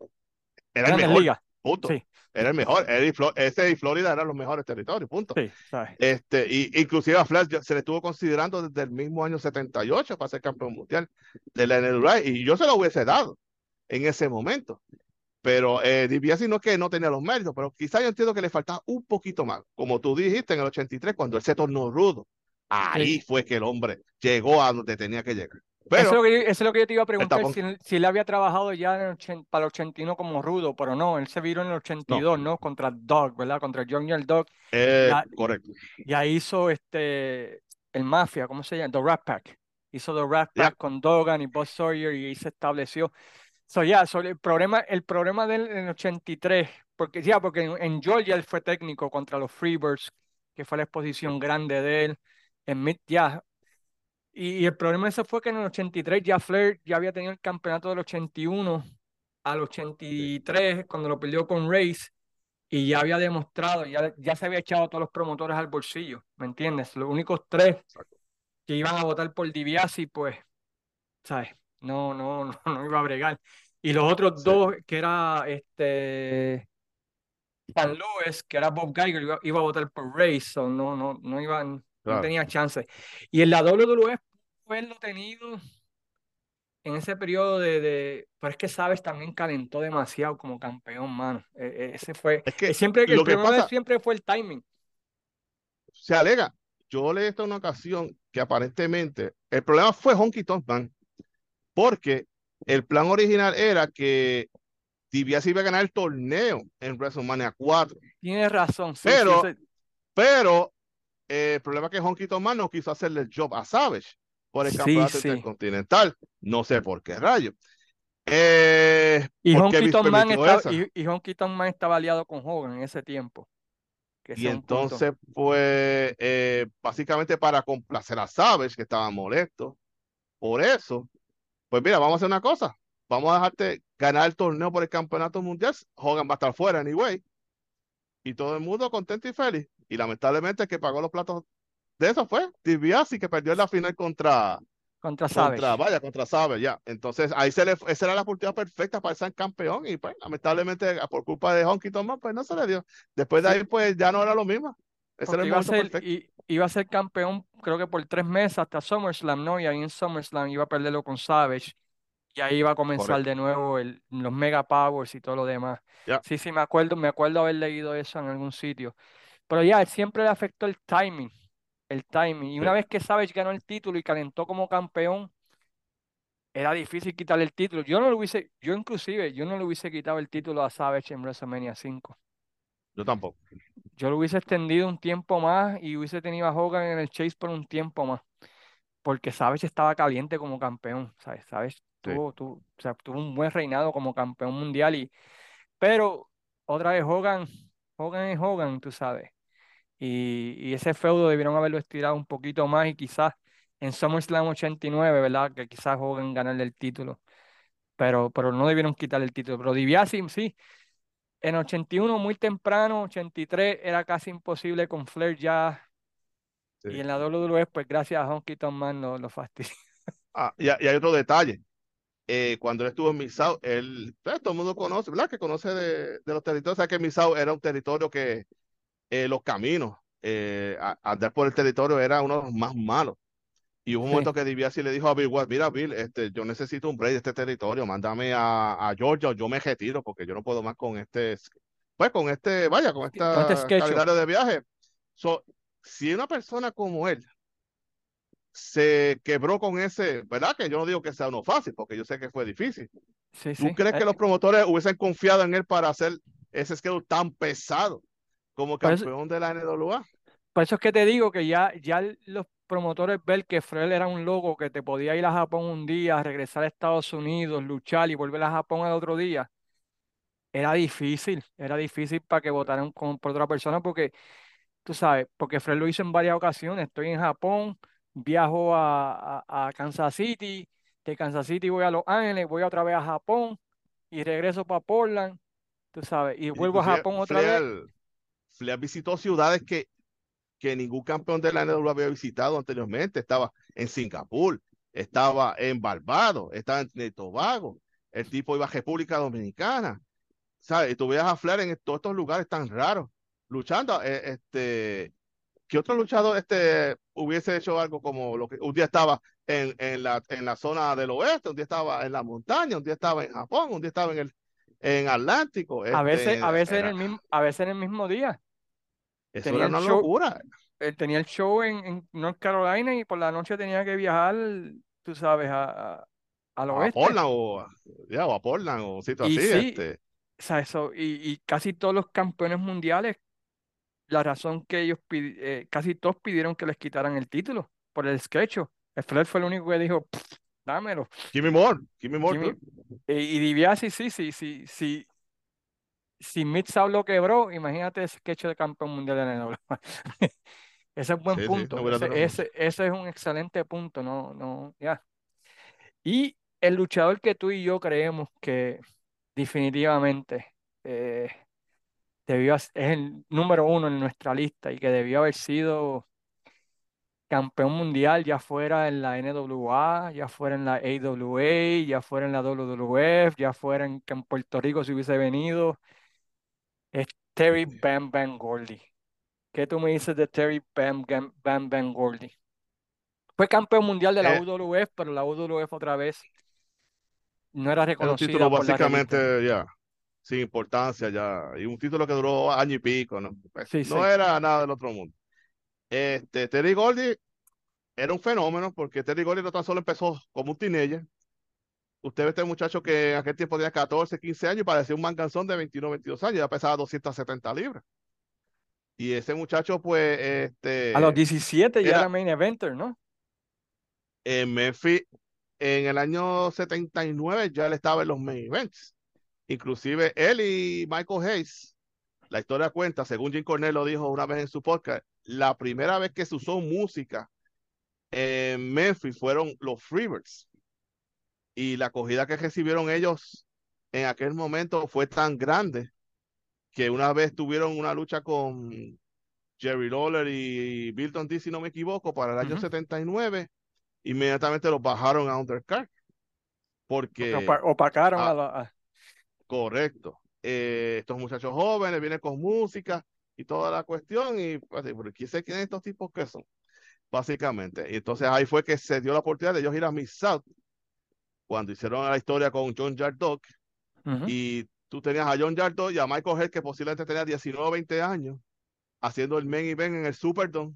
era el mejor, ligas. punto. Sí, Era el mejor. Él y Flo- ese y Florida eran los mejores territorios, punto. sí. Este, y inclusive a Flair ya se le estuvo considerando desde el mismo año 78 para ser campeón mundial de la NWA y yo se lo hubiese dado en ese momento. Pero eh, DiBiase no es que no tenía los méritos, pero quizá yo entiendo que le faltaba un poquito más. Como tú dijiste en el 83, cuando él se tornó rudo, ahí fue que el hombre llegó a donde tenía que llegar. Eso es Pero lo que, yo- eso es lo que yo te iba a preguntar, si, si él había trabajado ya en el ochen- para el 81 como rudo, pero no, él se viró en el 82, ¿no? Contra Dog, ¿verdad? Contra Junior Dog. eh, Ya- correcto. Ya hizo este, el Mafia, ¿cómo se llama? The Rat Pack. Hizo The Rat. Pack con Dogan y Buzz Sawyer y ahí se estableció. So, ya, so, el problema, el problema de él en el 83, porque ya, porque en, en Georgia él fue técnico contra los Freebirds, que fue la exposición grande de él. En Mid, ya. Y, y el problema ese fue que en el 83 ya Flair ya había tenido el campeonato del 81 al 83, cuando lo perdió con Race, y ya había demostrado, ya, ya se había echado a todos los promotores al bolsillo, ¿me entiendes? Los únicos tres que iban a votar por DiBiase, pues, ¿sabes? No, no, <laughs> no, no iba a bregar. Y los otros Sí. dos, que era este San Luis, que era Bob Geiger, iba, iba a votar por Race, so no, no, no iban, no Claro. tenía chance. Y en la WWE fue lo tenido en ese periodo de, de, pero es que sabes, también calentó demasiado como campeón, mano. E- e- ese fue, Es que eh, siempre, el lo que pasa- siempre fue el timing. se alega. Yo leí esto en una ocasión que aparentemente el problema fue Honky Tonk Man, porque el plan original era que DiBiase iba a ganar el torneo en WrestleMania 4, Tienes razón, sí, sí, Pero- pero eh, el problema es que Honky Man no quiso hacerle el job a Savage por el campeonato intercontinental. No sé por qué rayo. Eh, Y ¿por qué Honky Man estaba, esa? y, y Honky Tonk Man estaba aliado con Hogan en ese tiempo. Que Y es un punto. entonces, pues, eh, básicamente para complacer a Savage, que estaba molesto por eso, pues mira, vamos a hacer una cosa. Vamos a dejarte ganar el torneo por el campeonato mundial. Hogan va a estar fuera, anyway. Y todo el mundo contento y feliz. Y lamentablemente el que pagó los platos de eso fue DiBiase, que perdió en la final contra, Contra contra, vaya, contra Savage, ya. Entonces, ahí se le, esa era la oportunidad perfecta para ser campeón. Y pues, lamentablemente, por culpa de Honky Man, pues no se le dio. Después de ahí, pues ya no era lo mismo. Ese era el momento perfecto. i- iba a ser campeón, creo que por tres meses hasta SummerSlam, ¿no? Y ahí en SummerSlam iba a perderlo con Savage. Y ahí iba a comenzar Correcto. de nuevo el, los Mega Powers y todo lo demás. Sí, sí, me acuerdo, me acuerdo haber leído eso en algún sitio. Pero ya, siempre le afectó el timing. El timing. Y una vez que Savage ganó el título y calentó como campeón, era difícil quitarle el título. Yo no lo hubiese, yo inclusive, yo no le hubiese quitado el título a Savage en WrestleMania 5. Yo tampoco. Yo lo hubiese extendido un tiempo más y hubiese tenido a Hogan en el Chase por un tiempo más. porque Savage estaba caliente como campeón, ¿sabes? Savage tuvo, tuvo, o sea, tuvo un buen reinado como campeón mundial, y, pero otra vez Hogan, Hogan es Hogan, tú sabes. Y, y ese feudo debieron haberlo estirado un poquito más y quizás en SummerSlam 89, ¿verdad? Que quizás Hogan ganarle el título. Pero, pero no debieron quitarle el título. Pero DiBiase, sí. En 81, muy temprano, 83, era casi imposible con Flair ya. Y en la WWE, pues gracias a Honky Tonk Man lo, lo fastidió. <laughs> Ah, y, hay otro detalle. Eh, cuando él estuvo en Misao, él, pues, todo el mundo conoce, ¿verdad? Que conoce de, de los territorios. Sabe que Misao era un territorio que eh, los caminos, eh, andar por el territorio era uno de los más malos. Y hubo un momento que DiBiase le dijo a Bill mira Bill, este, yo necesito un break de este territorio, mándame a, a Georgia o yo me retiro porque yo no puedo más con este, pues con este, vaya, con esta este calendario de viaje. So, si una persona como él se quebró con ese, ¿verdad? Que yo no digo que sea uno fácil, porque yo sé que fue difícil. Sí, ¿Tú crees que eh, los promotores hubiesen confiado en él para hacer ese schedule tan pesado como campeón de la NWA? Por eso es que te digo que ya, ya los promotores ver que Fred era un loco que te podía ir a Japón un día, regresar a Estados Unidos, luchar y volver a Japón al otro día, era difícil, era difícil para que votaran por otra persona porque, tú sabes, porque Fred lo hizo en varias ocasiones, estoy en Japón, viajo a, a, Kansas City, de Kansas City voy a Los Ángeles, voy otra vez a Japón y regreso para Portland, tú sabes, y vuelvo a Japón otra vez. Flair visitó ciudades que que ningún campeón de la NWA había visitado anteriormente. Estaba en Singapur, estaba en Barbados, estaba en Tobago. El tipo iba a República Dominicana. ¿Sabes? Y tú veías a Flair en todos estos lugares tan raros, luchando. Eh, este, ¿Qué otro luchador este, hubiese hecho algo como lo que un día estaba en, en, la, en la zona del oeste, un día estaba en la montaña, un día estaba en Japón, un día estaba en el en Atlántico. a veces, este, a veces en el mismo, a veces en el mismo día. Eso tenía era una locura. Él tenía el show en, North Carolina y por la noche tenía que viajar, tú sabes, a, a, lo a Portland o, ya, o a Portland o sitio así. este. o sea, eso, y, y, casi todos los campeones mundiales, la razón que ellos eh, casi todos pidieron que les quitaran el título por el sketch. El Flair fue el único que dijo, dámelo. Jimmy Moore, Jimmy Moore. y, y Dibiase, sí, sí, sí, sí, si Mitsau lo quebró, imagínate ese sketch de campeón mundial de la <laughs> ese es buen punto. ese, ese, es un excelente punto, no, no, ya. Y el luchador que tú y yo creemos que definitivamente eh, debió, es el número uno en nuestra lista y que debió haber sido campeón mundial, ya fuera en la NWA, ya fuera en la AWA, ya fuera en la WWF, ya fuera en, en Puerto Rico si hubiese venido es Terry Bam Bam Gordy. ¿Qué tú me dices de Terry Bam Bam, Bam, Gordy? Fue campeón mundial de la eh, UWF, pero la UWF otra vez no era reconocida. un título básicamente ya, sin importancia ya. Y un título que duró año y pico, ¿no? Pues, no era nada del otro mundo. Este, Terry Gordy era un fenómeno porque Terry Gordy no tan solo empezó como un teenager, Usted ve este muchacho que en aquel tiempo tenía 14, 15 años y parecía un manganzón de 21, 22 años, ya pesaba 270 libras. Y ese muchacho, pues, este... A los 17 ya era main eventer, ¿no? En Memphis, en el año 79 ya él estaba en los main events. Inclusive él y Michael Hayes, la historia cuenta, según Jim Cornell lo dijo una vez en su podcast, la primera vez que se usó música en Memphis fueron los Freebirds y la acogida que recibieron ellos en aquel momento fue tan grande que una vez tuvieron una lucha con Jerry Lawler y Bilton D, si no me equivoco, para el año 79, inmediatamente los bajaron a undercard. Porque... opacaron a, la... Correcto. Eh, estos muchachos jóvenes vienen con música y toda la cuestión y pues, ¿quién se quieren estos tipos que son? Básicamente. Y entonces ahí fue que se dio la oportunidad de ellos ir a Miss South cuando hicieron la historia con John Yardock, y tú tenías a John Yardock y a Michael Head, que posiblemente tenía 19 o 20 años, haciendo el main event en el Superdome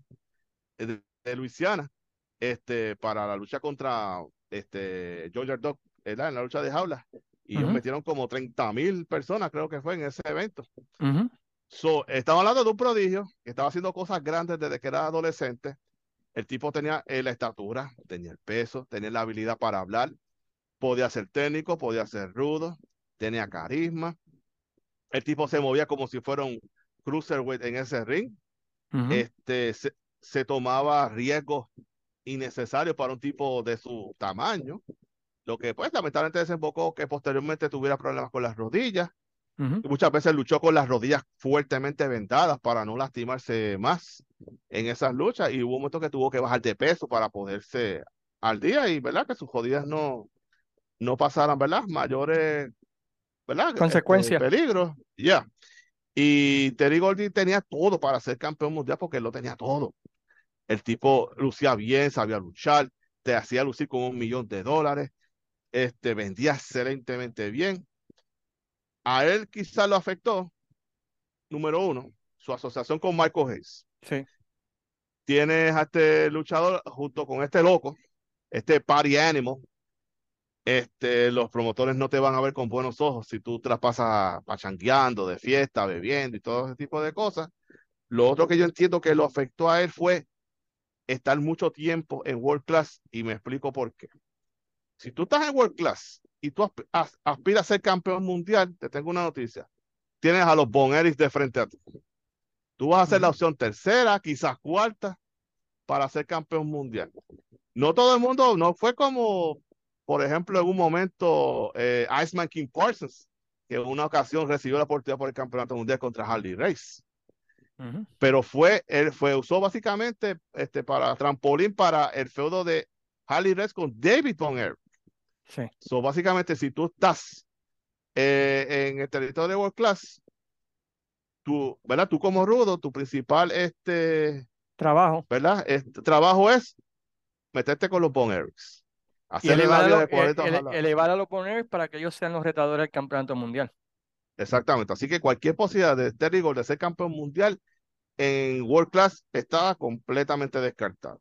de, de Luisiana, este, para la lucha contra este, John Yardock, en la lucha de jaula. Y ellos metieron como 30 mil personas, creo que fue en ese evento. so, estaba hablando de un prodigio que estaba haciendo cosas grandes desde que era adolescente. El tipo tenía la estatura, tenía el peso, tenía la habilidad para hablar, podía ser técnico, podía ser rudo, tenía carisma. El tipo se movía como si fuera un cruiserweight en ese ring. Este se, se tomaba riesgos innecesarios para un tipo de su tamaño, lo que pues lamentablemente desembocó que posteriormente tuviera problemas con las rodillas. y muchas veces luchó con las rodillas fuertemente vendadas para no lastimarse más en esas luchas y hubo un momento que tuvo que bajar de peso para poderse al día y verdad que sus rodillas no, no pasaran, ¿verdad? Mayores, ¿verdad? Este, Consecuencias. peligros, ya. Y Terry Gordy tenía todo para ser campeón mundial porque él lo tenía todo. El tipo lucía bien, sabía luchar, te hacía lucir con un millón de dólares, este, vendía excelentemente bien. A él quizás lo afectó, número uno, su asociación con Michael Hayes. Sí. Tienes a este luchador junto con este loco, este party animal. Este, los promotores no te van a ver con buenos ojos si tú te las pasas pachangueando de fiesta, bebiendo y todo ese tipo de cosas. Lo otro que yo entiendo que lo afectó a él fue estar mucho tiempo en World Class y me explico por qué. Si tú estás en World Class y tú aspiras a ser campeón mundial, te tengo una noticia. Tienes a los Boneris de frente a ti. Tú vas a ser la opción tercera, quizás cuarta, para ser campeón mundial. No todo el mundo, no fue como, por ejemplo, en un momento, eh, Iceman King Parsons, que en una ocasión recibió la oportunidad por el campeonato mundial contra Harley Race. Pero fue, él fue, usó básicamente este, para trampolín para el feudo de Harley Race con David Von. Sí. So, básicamente, si tú estás eh, en el territorio de World Class, tú, ¿verdad? Tú como rudo, tu principal este, trabajo, ¿verdad? Este, trabajo es meterte con los Von Erics. Y elevar, a, lo, ele, elevar a los Von Erics para que ellos sean los retadores del campeonato mundial. Exactamente. Así que cualquier posibilidad de Terry Gold de ser campeón mundial en World Class estaba completamente descartada.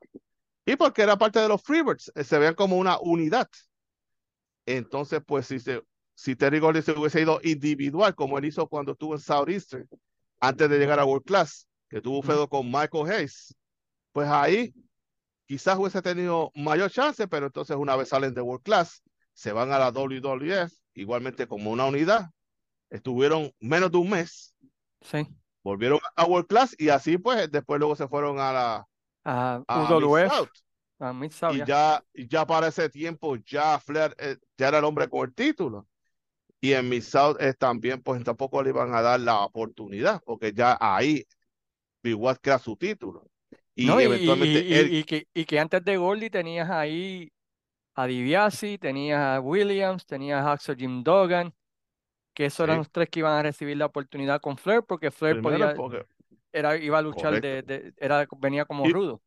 Y porque era parte de los Freebirds, eh, se veían como una unidad. Entonces, pues si, se, si Terry Gold se hubiese ido individual, como él hizo cuando estuvo en Southeastern, antes de llegar a World Class, que tuvo feudo con Michael Hayes, pues ahí quizás hubiese tenido mayor chance, pero entonces una vez salen de World Class, se van a la WWF, igualmente como una unidad, estuvieron menos de un mes. Sí. Volvieron a World Class y así pues después luego se fueron a la a, UWF. y ya, ya para ese tiempo ya Flair eh, ya era el hombre con el título. Y en Miss South eh, también pues tampoco le iban a dar la oportunidad porque ya ahí igual que era su título. Y eventualmente y, que, y que antes de Goldie tenías ahí a DiBiase, tenías a Williams, tenías a Axel Jim Duggan, que esos eran los tres que iban a recibir la oportunidad con Flair, porque Flair podía, era, iba a luchar, de, era, venía como rudo.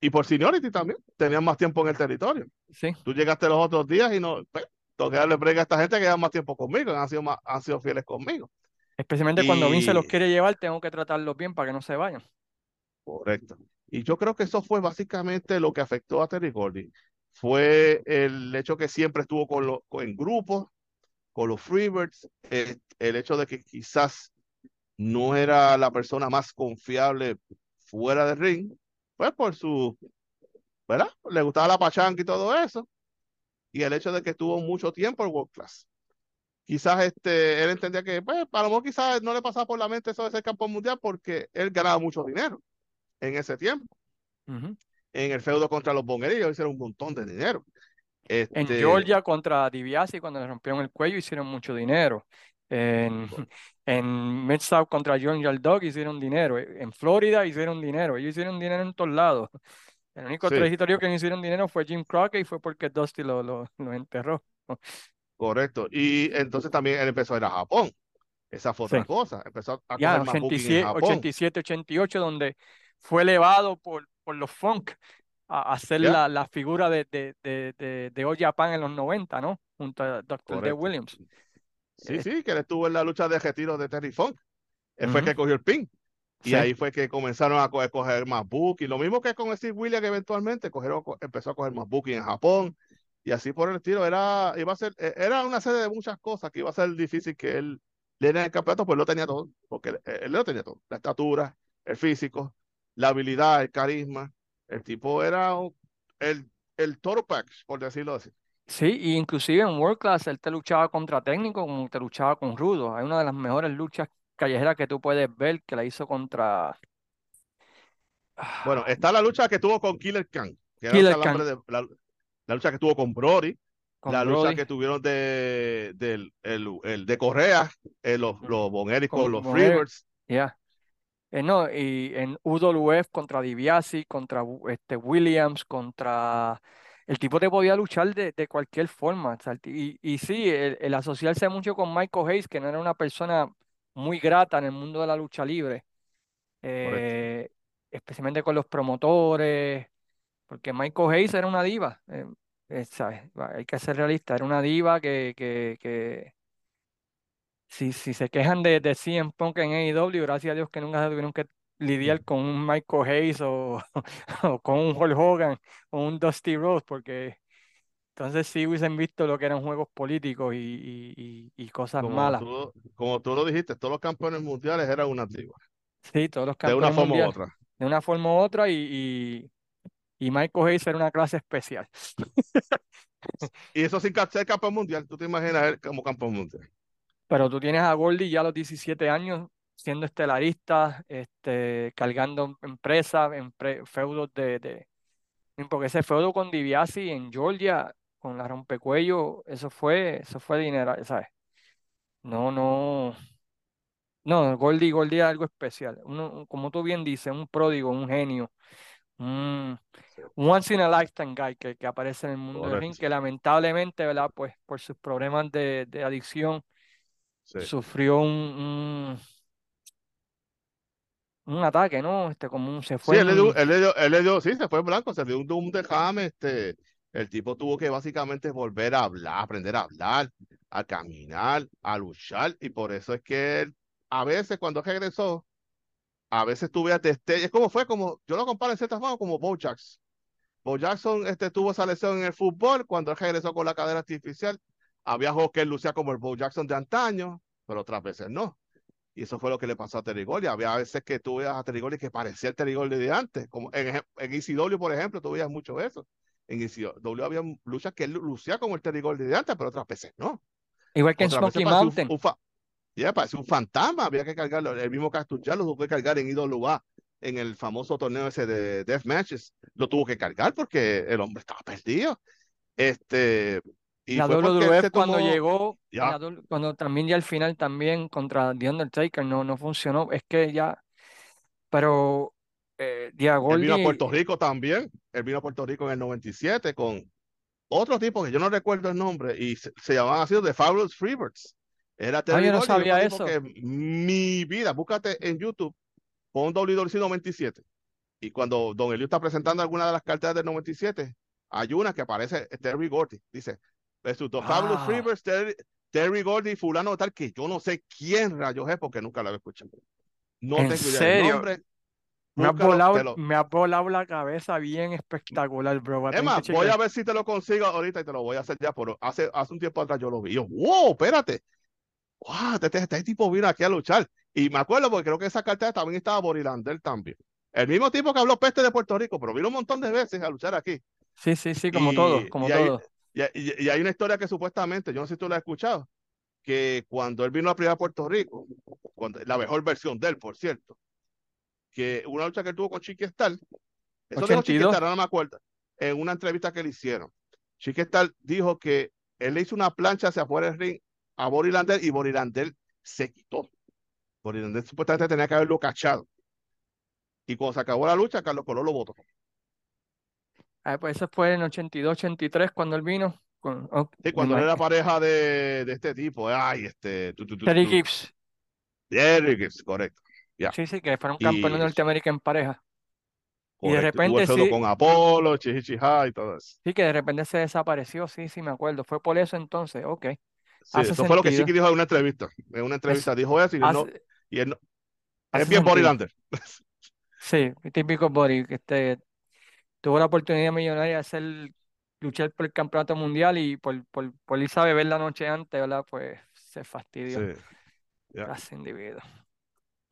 Y por seniority también, tenían más tiempo en el territorio. Sí. Tú llegaste los otros días y no, pues, tengo que darle brega a esta gente que lleva más tiempo conmigo, han sido, más, han sido fieles conmigo. Especialmente cuando Vince los quiere llevar, tengo que tratarlos bien para que no se vayan. Correcto. Y yo creo que eso fue básicamente lo que afectó a Terry Gordy. Fue el hecho que siempre estuvo con, lo, en grupos, con los Freebirds, el, el hecho de que quizás no era la persona más confiable fuera del ring, pues por su, ¿verdad? Le gustaba la pachanca y todo eso, y el hecho de que estuvo mucho tiempo en World Class. Quizás este, él entendía que, pues, a lo mejor quizás no le pasaba por la mente eso de ser campeón mundial porque él ganaba mucho dinero en ese tiempo. En el feudo contra los bonguerillos hicieron un montón de dinero. En este Georgia contra DiBiase, cuando le rompieron el cuello, hicieron mucho dinero. En, en Mid-South contra John Dog hicieron dinero. En Florida hicieron dinero. Ellos hicieron dinero en todos lados. El único territorio que no hicieron dinero fue Jim Crockett y fue porque Dusty lo, lo, lo enterró. Correcto. Y entonces también él empezó a ir a Japón. Esa fue otra cosa. Empezó a ya, 87, 87, 88, donde fue elevado por, por los funk a, hacer la, la, figura de, de, de, de, All Japan en los 90, ¿no? Junto a Dr. D. Williams. Sí, eh, sí, que él estuvo en la lucha de retiro de Terry Funk. Él fue el que cogió el pin. Y ahí fue que comenzaron a coger, más booking. Lo mismo que con Steve Williams, que eventualmente cogieron, empezó a coger más booking en Japón. Y así por el estilo. Era, iba a ser, e, era una serie de muchas cosas que iba a ser difícil que él le diera el campeonato, pues lo tenía todo. Porque él, él lo tenía todo. La estatura, el físico, la habilidad, el carisma El tipo era un- el, el Toro Package, por decirlo así. Sí, y inclusive en World Class él te luchaba contra técnico como te luchaba con rudo. Hay una de las mejores luchas callejeras que tú puedes ver que la hizo contra Bueno, ah, está la lucha que tuvo con Killer Khan, que Killer Khan de la, la lucha que tuvo con Brody, con la lucha que tuvieron de, del el, el de Correa, eh, los, mm, los Von Erich con con los Freebirds. Eh, no, y en UWF contra DiBiase, contra este, Williams, contra... El tipo te podía luchar de, de cualquier forma. o sea, y, y sí, el, el asociarse mucho con Michael Hayes, que no era una persona muy grata en el mundo de la lucha libre, eh, especialmente con los promotores, porque Michael Hayes era una diva. eh, ¿sabes? Hay que ser realista, era una diva que, que, que si, si se quejan de, de CM Punk en AEW, gracias a Dios que nunca se tuvieron que lidiar con un Michael Hayes o, <laughs> o con un Hulk Hogan o un Dusty Rhodes, porque entonces sí hubiesen visto lo que eran juegos políticos y, y, y- cosas Como malas. tú, como tú lo dijiste, todos los campeones mundiales eran una antigua, Sí, todos los de una campeones forma u mundiales, otra. de una forma u otra, y, y, y Michael Hayes era una clase especial. Y eso sin ser campeón mundial, tú te imaginas él como campeón mundial. Pero tú tienes a Goldie ya a los 17 años siendo estelarista, este, cargando empresas, empre- feudos de, de, porque ese feudo con DiBiase en Georgia, con la rompecuello, eso fue, eso fue dinero, ¿sabes? No, no, no, Goldie, Goldie es algo especial. Uno, como tú bien dices, un pródigo, un genio, un once in a lifetime guy que, que aparece en el mundo del ring, correcto. que lamentablemente, ¿verdad? Pues por sus problemas de, de adicción, Sí. sufrió un, un, un ataque, ¿no? Este, como un, se Sí, fue él le dio, en, él le dio, él le dio- sí, se fue en blanco, se dio un, un este, el tipo tuvo que básicamente volver a hablar, aprender a hablar, a caminar, a luchar, y por eso es que él, a veces cuando regresó, a veces tuve a destellos, como fue, como, yo lo comparo en cierta forma como Bo Jackson. Bo Jackson este, tuvo esa lesión en el fútbol, cuando él regresó con la cadera artificial, había juegos que él lucía como el Bo Jackson de antaño, pero otras veces no. Y eso fue lo que le pasó a Terry Gordy. Había veces que tú veías a Terry Gordy que parecía el Terry Gordy de antes. Como en, en ECW, por ejemplo, tú veías mucho eso. En ECW había luchas que él lucía como el Terry Gordy de antes, pero otras veces no. igual que en Smoky un, Mountain. un fa- ya, parecía un fantasma. Había que cargarlo. El mismo Castuchar lo tuvo que cargar en IWA, en el famoso torneo ese de Death Matches. Lo tuvo que cargar porque el hombre estaba perdido. Este, y La él WWF se cuando tomó. llegó, la cuando también ya al final también contra The Undertaker no, no funcionó. Es que ya, pero eh, él vino a Puerto Rico también. Él vino a Puerto Rico en el 97 con otro tipo que yo no recuerdo el nombre y se, se llamaban así The Fabulous Freebirds. Era ah, Terry yo no sabía eso. que mi vida, búscate en YouTube, pon WWC 97 y cuando Don Elio está presentando alguna de las cartas del 97, hay una que aparece Terry Gordy, dice, versus The Fabulous Ah, Terry, Terry Gordy, fulano tal, que yo no sé quién rayos es porque nunca la he escuchado. No en tengo idea serio, nombre, me has volado, lo, me has volado la cabeza bien espectacular, bro. Es más, voy a ver si te lo consigo ahorita y te lo voy a hacer ya, pero hace, hace un tiempo atrás yo lo vi. Yo, wow, espérate. Wow, este, este, tipo vino aquí a luchar. Y me acuerdo porque creo que esa carta también estaba Borilander también. El mismo tipo que habló peste de Puerto Rico, pero vino un montón de veces a luchar aquí. Sí, sí, sí, como todo, Y, como y, todo. Y, y- y hay una historia que supuestamente, yo no sé si tú la has escuchado, que cuando él vino a primera a Puerto Rico, cuando, la mejor versión de él, por cierto, que una lucha que él tuvo con Chiqui Star, eso 82. Star, no me acuerdo, en una entrevista que le hicieron. Chiqui Star dijo que él le hizo una plancha hacia afuera del ring a Borilander y Borilander se quitó. Borilander supuestamente tenía que haberlo cachado. Y cuando se acabó la lucha, Carlos Colón lo votó. Ah, pues eso fue en 82, 83 cuando él vino. Con, oh, Sí, cuando él era pareja de, de este tipo, ay, este, tu, Terry Gibbs. Derrick Gibbs, correcto. Sí, sí, que fueron campeones de Norteamérica en pareja. Y de repente sí, con Apolo, Chihichihá y todo eso. sí, que de repente se desapareció. Sí, sí, me acuerdo. Fue por eso entonces. Ok. Sí, eso fue lo que sentido. Chiqui dijo en una entrevista. En una Es, entrevista dijo eso y él no, y él no, es bien sentido. Borilander. <laughs> Sí, típico Body, que este, tuvo la oportunidad millonaria de hacer, luchar por el campeonato mundial y por, por, por irse a beber la noche antes, ¿verdad? Pues se fastidió. Sí, ya. Clase de individuo.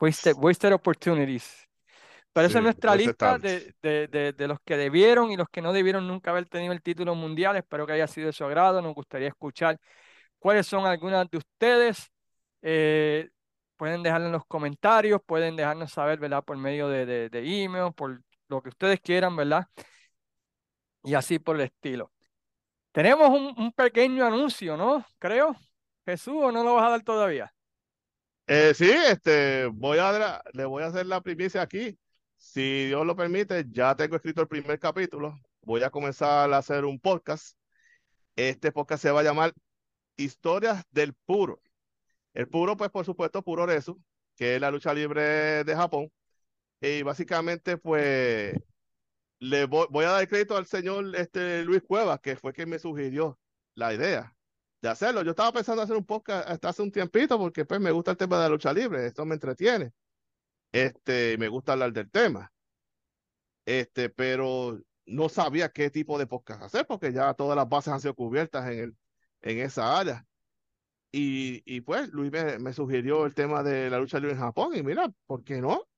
Wasted, wasted opportunities. Pero esa es nuestra lista de, de- de- de los que debieron y los que no debieron nunca haber tenido el título mundial. Espero que haya sido de su agrado. Nos gustaría escuchar cuáles son algunas de ustedes. Eh, pueden dejarlo en los comentarios, pueden dejarnos saber, ¿verdad? Por medio de, de, de email, por lo que ustedes quieran, ¿verdad? Y así por el estilo. Tenemos un, un pequeño anuncio, ¿no? Creo. Jesús, ¿o no lo vas a dar todavía? Eh, sí, este, voy a, le voy a hacer la primicia aquí. Si Dios lo permite, ya tengo escrito el primer capítulo. Voy a comenzar a hacer un podcast. Este podcast se va a llamar Historias del Puro. El Puro, pues, por supuesto, Puro Resu, que es la lucha libre de Japón. Y básicamente, pues, le voy, voy a dar crédito al señor este, Luis Cuevas, que fue quien me sugirió la idea de hacerlo. Yo estaba pensando hacer un podcast hasta hace un tiempito porque pues me gusta el tema de la lucha libre, esto me entretiene. Este, me gusta hablar del tema. Este, pero no sabía qué tipo de podcast hacer porque ya todas las bases han sido cubiertas en el, en esa área. Y, y pues Luis me, me sugirió el tema de la lucha libre en Japón y mira, ¿por qué no?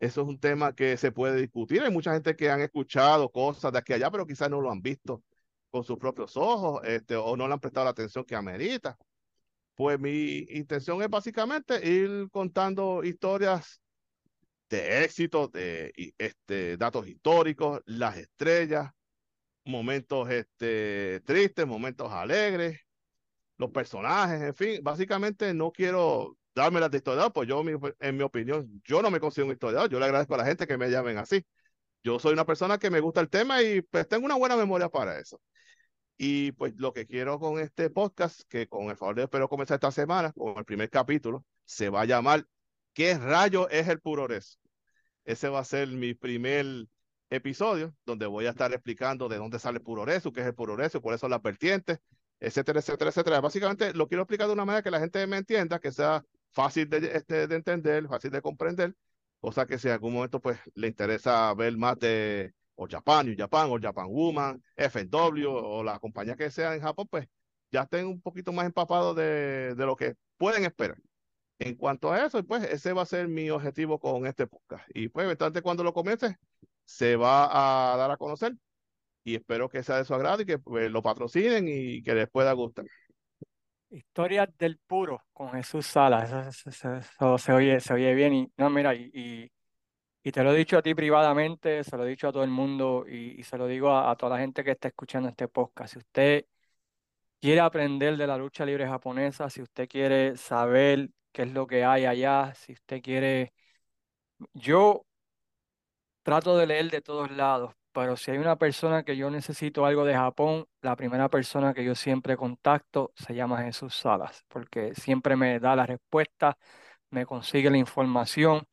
Eso es un tema que se puede discutir. Hay mucha gente que han escuchado cosas de aquí a allá, pero quizás no lo han visto con sus propios ojos, este, o no le han prestado la atención que amerita. Pues mi intención es básicamente ir contando historias de éxito, de este, datos históricos, las estrellas, momentos este, tristes, momentos alegres, los personajes, en fin, básicamente no quiero darme las de historiador, pues yo, en mi opinión, yo no me considero un historiador, yo le agradezco a la gente que me llamen así. Yo soy una persona que me gusta el tema y pues tengo una buena memoria para eso. Y pues lo que quiero con este podcast, que con el favor de espero comenzar esta semana, con el primer capítulo, se va a llamar ¿Qué rayo es el puroreso? Ese va a ser mi primer episodio, donde voy a estar explicando de dónde sale el puroreso, qué es el puroreso, cuáles son las vertientes, etcétera, etcétera, etcétera. Básicamente lo quiero explicar de una manera que la gente me entienda, que sea fácil de, este, de entender, fácil de comprender, cosa que si en algún momento pues le interesa ver más de o Japan, New Japan, o Japan Woman, FNW, o la compañía que sea en Japón, pues ya estén un poquito más empapados de, de lo que pueden esperar. En cuanto a eso, pues ese va a ser mi objetivo con este podcast. Y pues, eventualmente cuando lo comience, se va a dar a conocer. Y espero que sea de su agrado y que pues, lo patrocinen y que les pueda gustar. Historias del puro con Jesús Salas. Eso, se oye, se oye bien. Y no, mira, y, y, te lo he dicho a ti privadamente, se lo he dicho a todo el mundo y, se lo digo a toda la gente que está escuchando este podcast. Si usted quiere aprender de la lucha libre japonesa, si usted quiere saber qué es lo que hay allá, si usted quiere... Yo trato de leer de todos lados, pero si hay una persona que yo necesito algo de Japón, la primera persona que yo siempre contacto se llama Jesús Salas, porque siempre me da la respuesta, me consigue la información,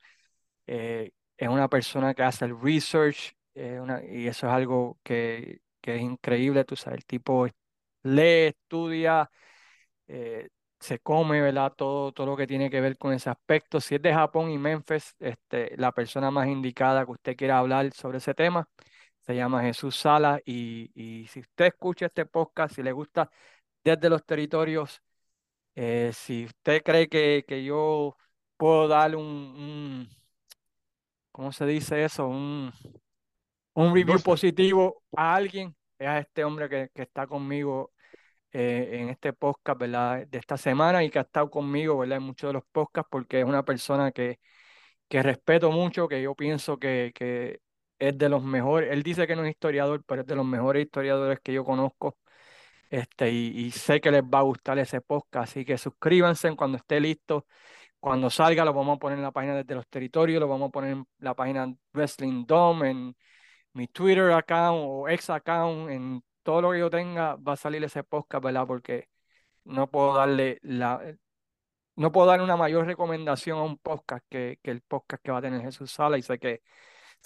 eh, es una persona que hace el research, y eso es algo que, que es increíble, tú sabes, el tipo lee, estudia, eh, se come, ¿verdad? Todo, todo lo que tiene que ver con ese aspecto. Si es de Japón y Memphis, este, la persona más indicada que usted quiera hablar sobre ese tema se llama Jesús Sala. Y, y si usted escucha este podcast, si le gusta desde los territorios, eh, si usted cree que, que yo puedo darle un, un- ¿cómo se dice eso? Un, un review positivo a alguien, es a este hombre que, que está conmigo eh, en este podcast, ¿verdad? De esta semana y que ha estado conmigo, ¿verdad? En muchos de los podcasts porque es una persona que, que respeto mucho, que yo pienso que, que es de los mejores, él dice que no es historiador, pero es de los mejores historiadores que yo conozco. Este, y, y sé que les va a gustar ese podcast, así que suscríbanse cuando esté listo. Cuando salga lo vamos a poner en la página desde los territorios, lo vamos a poner en la página Wrestling Dome, en mi Twitter account o ex account, en todo lo que yo tenga, va a salir ese podcast, ¿verdad? Porque no puedo darle la, no puedo dar una mayor recomendación a un podcast que, que el podcast que va a tener Jesús Sala y sé que,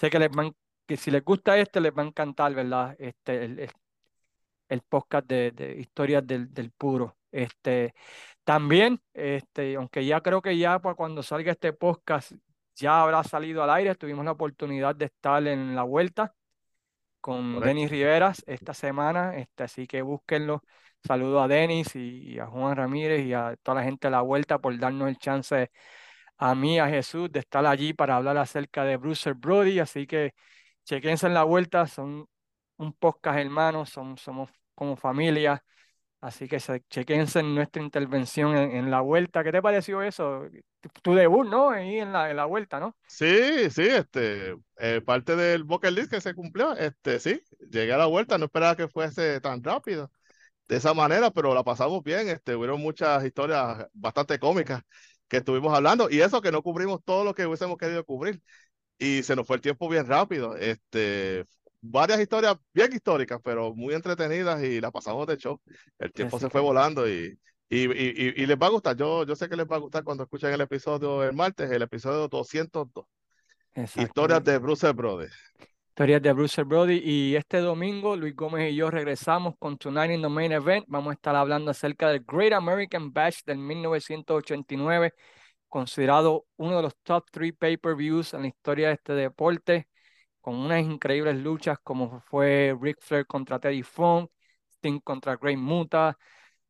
sé que les van, que si les gusta este, les va a encantar, ¿verdad? Este, el, el- el podcast de, de historias del, del puro. Este, también, este, aunque ya creo que ya para cuando salga este podcast ya habrá salido al aire, tuvimos la oportunidad de estar en la vuelta con Correcto. Denis Riveras esta semana, este, así que búsquenlo. Saludo a Denis y, y a Juan Ramírez y a toda la gente de la vuelta por darnos el chance a mí, a Jesús, de estar allí para hablar acerca de Bruce Brody. Así que chequense en la vuelta, son un podcast hermanos, son, somos como familia. Así que chequense en nuestra intervención en, la vuelta. ¿Qué te pareció eso? Tu debut, ¿no? Ahí en la, en la vuelta, ¿no? Sí, sí, este, eh, parte del bucket list que se cumplió, este, sí, llegué a la vuelta, no esperaba que fuese tan rápido de esa manera, pero la pasamos bien, este, hubieron muchas historias bastante cómicas que estuvimos hablando y eso que no cubrimos todo lo que hubiésemos querido cubrir y se nos fue el tiempo bien rápido, este, varias historias bien históricas, pero muy entretenidas y la pasamos de show. El tiempo se fue volando y, y, y, les va a gustar. Yo, yo sé que les va a gustar cuando escuchen el episodio del martes, el episodio 202. Historias de Bruce Brody. Historias de Bruce Brody. Y este domingo, Luis Gómez y yo regresamos con Tonight in the Main Event. Vamos a estar hablando acerca del Great American Bash del 1989, considerado uno de los top three pay-per-views en la historia de este deporte con unas increíbles luchas como fue Ric Flair contra Teddy Funk, Sting contra Great Muta,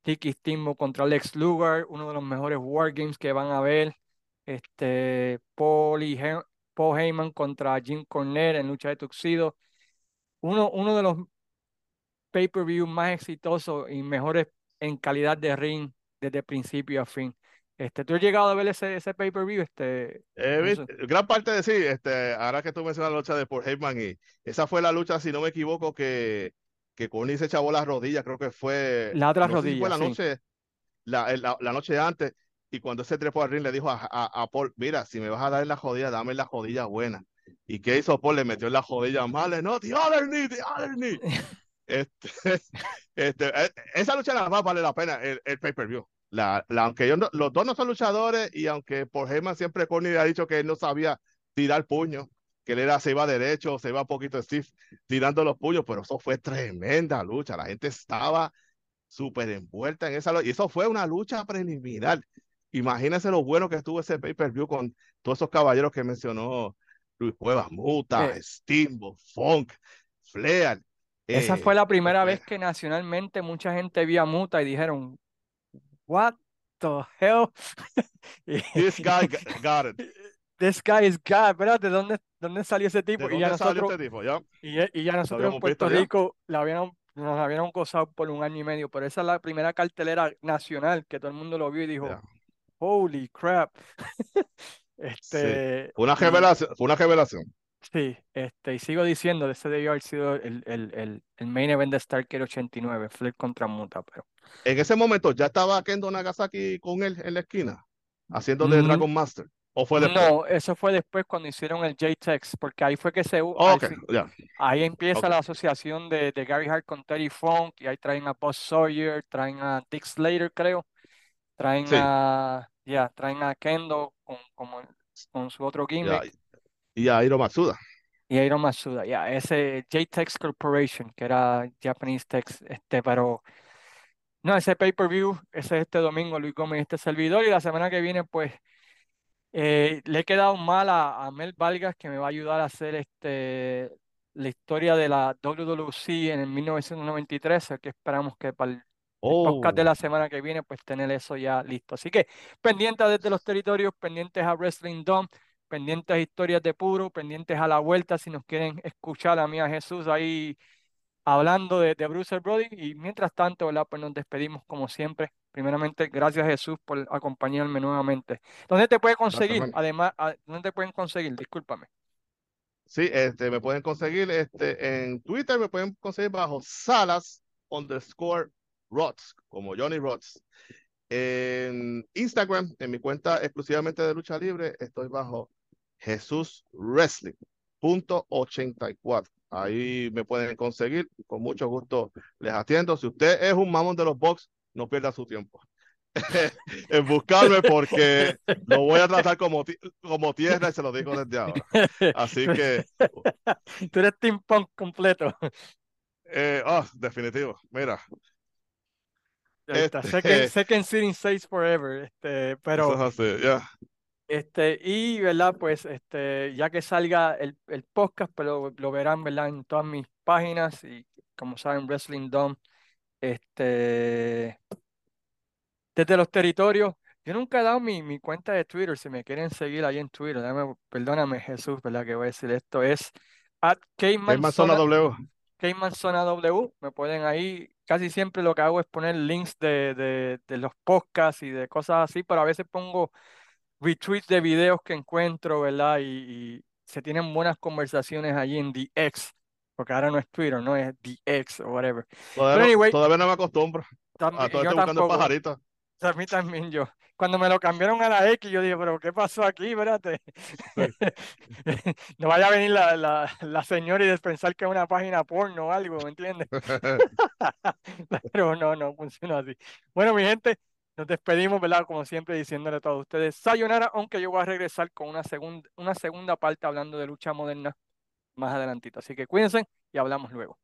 Tiki Stimbo contra Lex Luger, uno de los mejores Wargames que van a ver, este, Paul, Paul Heyman contra Jim Cornette en lucha de tuxido, uno, uno de los pay-per-view más exitosos y mejores en calidad de ring desde principio a fin. Este, ¿Tú has llegado a ver ese, ese pay-per-view? Este, gran parte de sí, este, ahora que tú mencionas la lucha de Paul Heyman, y esa fue la lucha, si no me equivoco, que, que Connie se echabó las rodillas, creo que fue... La otra rodilla, fue la noche, la, la, noche antes, y cuando se trepó al ring le dijo a, a, Paul, mira, si me vas a dar la jodilla, dame la jodilla buena. ¿Y qué hizo Paul? Le metió en la jodilla mala, no, the other knee, the other knee. este, <laughs> este, e, esa lucha nada más vale la pena el, el pay-per-view. La, aunque los dos no son luchadores y aunque por Heyman siempre Connie ha dicho que él no sabía tirar puño, que él era, se iba derecho, se iba un poquito Steve tirando los puños, pero eso fue tremenda lucha. La gente estaba súper envuelta en esa lucha y eso fue una lucha preliminar. Imagínense lo bueno que estuvo ese pay-per-view con todos esos caballeros que mencionó Luis Cuevas, Muta, eh. Steamboat, Funk, Flair. Esa fue la primera vez que nacionalmente mucha gente vio a Muta y dijeron, what the hell? <laughs> This guy got it. This guy is God. Espérate, ¿dónde, ¿dónde salió ese tipo? y, ya nosotros, este tipo? ¿Ya? Y, ya nosotros en Puerto Rico la habían, nos habían gozado por un año y medio, pero esa es la primera cartelera nacional que todo el mundo lo vio y dijo, holy crap. <laughs> este, Fue una revelación, fue una revelación. Sí, este, y sigo diciendo, ese debió haber sido el, el, el, el main event de Starker 89, Flair contra Muta, pero en ese momento ya estaba Kendo Nagasaki con él en la esquina, haciendo de Dragon Master. ¿O fue después? No, eso fue después cuando hicieron el J-Tex, porque ahí fue que se. ahí, empieza la asociación de, de, Gary Hart con Terry Funk, y ahí traen a Buzz Sawyer, traen a Dick Slater, creo. Traen a. Ya, traen a Kendo con, con su otro gimmick. y a Hiro Matsuda. Y a Hiro Matsuda, ya, ese J-Tex Corporation, que era Japanese Tex, este, pero no, ese pay-per-view, ese es este domingo, Luis Gómez, este servidor, y la semana que viene, pues, eh, le he quedado mal a, Mel Valgas, que me va a ayudar a hacer este, la historia de la WWC en el 1993, que esperamos que para el podcast de la oh. semana que viene, pues tener eso ya listo. Así que pendientes desde los territorios, pendientes a Wrestling Dome, pendientes a historias de puro, pendientes a la vuelta, si nos quieren escuchar a mí, a Jesús ahí hablando de, de Bruce Brody y mientras tanto, ¿verdad? Pues nos despedimos como siempre. Primeramente, gracias Jesús por acompañarme nuevamente. ¿Dónde te puede conseguir? Además, ¿dónde te pueden conseguir? Discúlpame. Sí, este, me pueden conseguir este, en Twitter, me pueden conseguir bajo Salas underscore Rods, como Johnny Rods. En Instagram, en mi cuenta exclusivamente de lucha libre, estoy bajo Jesús Wrestling punto 84. Ahí me pueden conseguir. Con mucho gusto les atiendo. Si usted es un mamón de los box, no pierda su tiempo <laughs> en buscarme porque lo voy a tratar como, como tierra y se lo digo desde ahora. Así que. <laughs> Tú eres Team Punk completo. Eh, oh, definitivo. Mira. Este, second, second Sitting Says Forever. Este, pero. Eso es así, ya. Este, y, ¿verdad? Pues, este, ya que salga el, el podcast, pero pues, lo, verán, ¿verdad? En todas mis páginas y, como saben, Wrestling Dome, este, desde los territorios. Yo nunca he dado mi, mi cuenta de Twitter, si me quieren seguir ahí en Twitter, perdóname Jesús, ¿verdad? Que voy a decir esto, es at Cayman Zona W. Cayman Zona W, me pueden ahí, casi siempre lo que hago es poner links de, de, de los podcasts y de cosas así, pero a veces pongo retweets de videos que encuentro, ¿verdad? Y, y se tienen buenas conversaciones allí en The X, porque ahora no es Twitter, no es The X o whatever. Todavía, Pero anyway, todavía no me acostumbro. también, A todo yo buscando tampoco. A mí también yo. Cuando me lo cambiaron a la X, yo dije, pero ¿qué pasó aquí? Espérate. <laughs> No vaya a venir la, la, la señora y pensar que es una página porno o algo, ¿me entiendes? <laughs> <laughs> Pero no, no funciona así. Bueno, mi gente, nos despedimos, ¿verdad? Como siempre, diciéndole a todos ustedes, sayonara, aunque yo voy a regresar con una segunda, una segunda parte hablando de lucha moderna más adelantito. Así que cuídense y hablamos luego.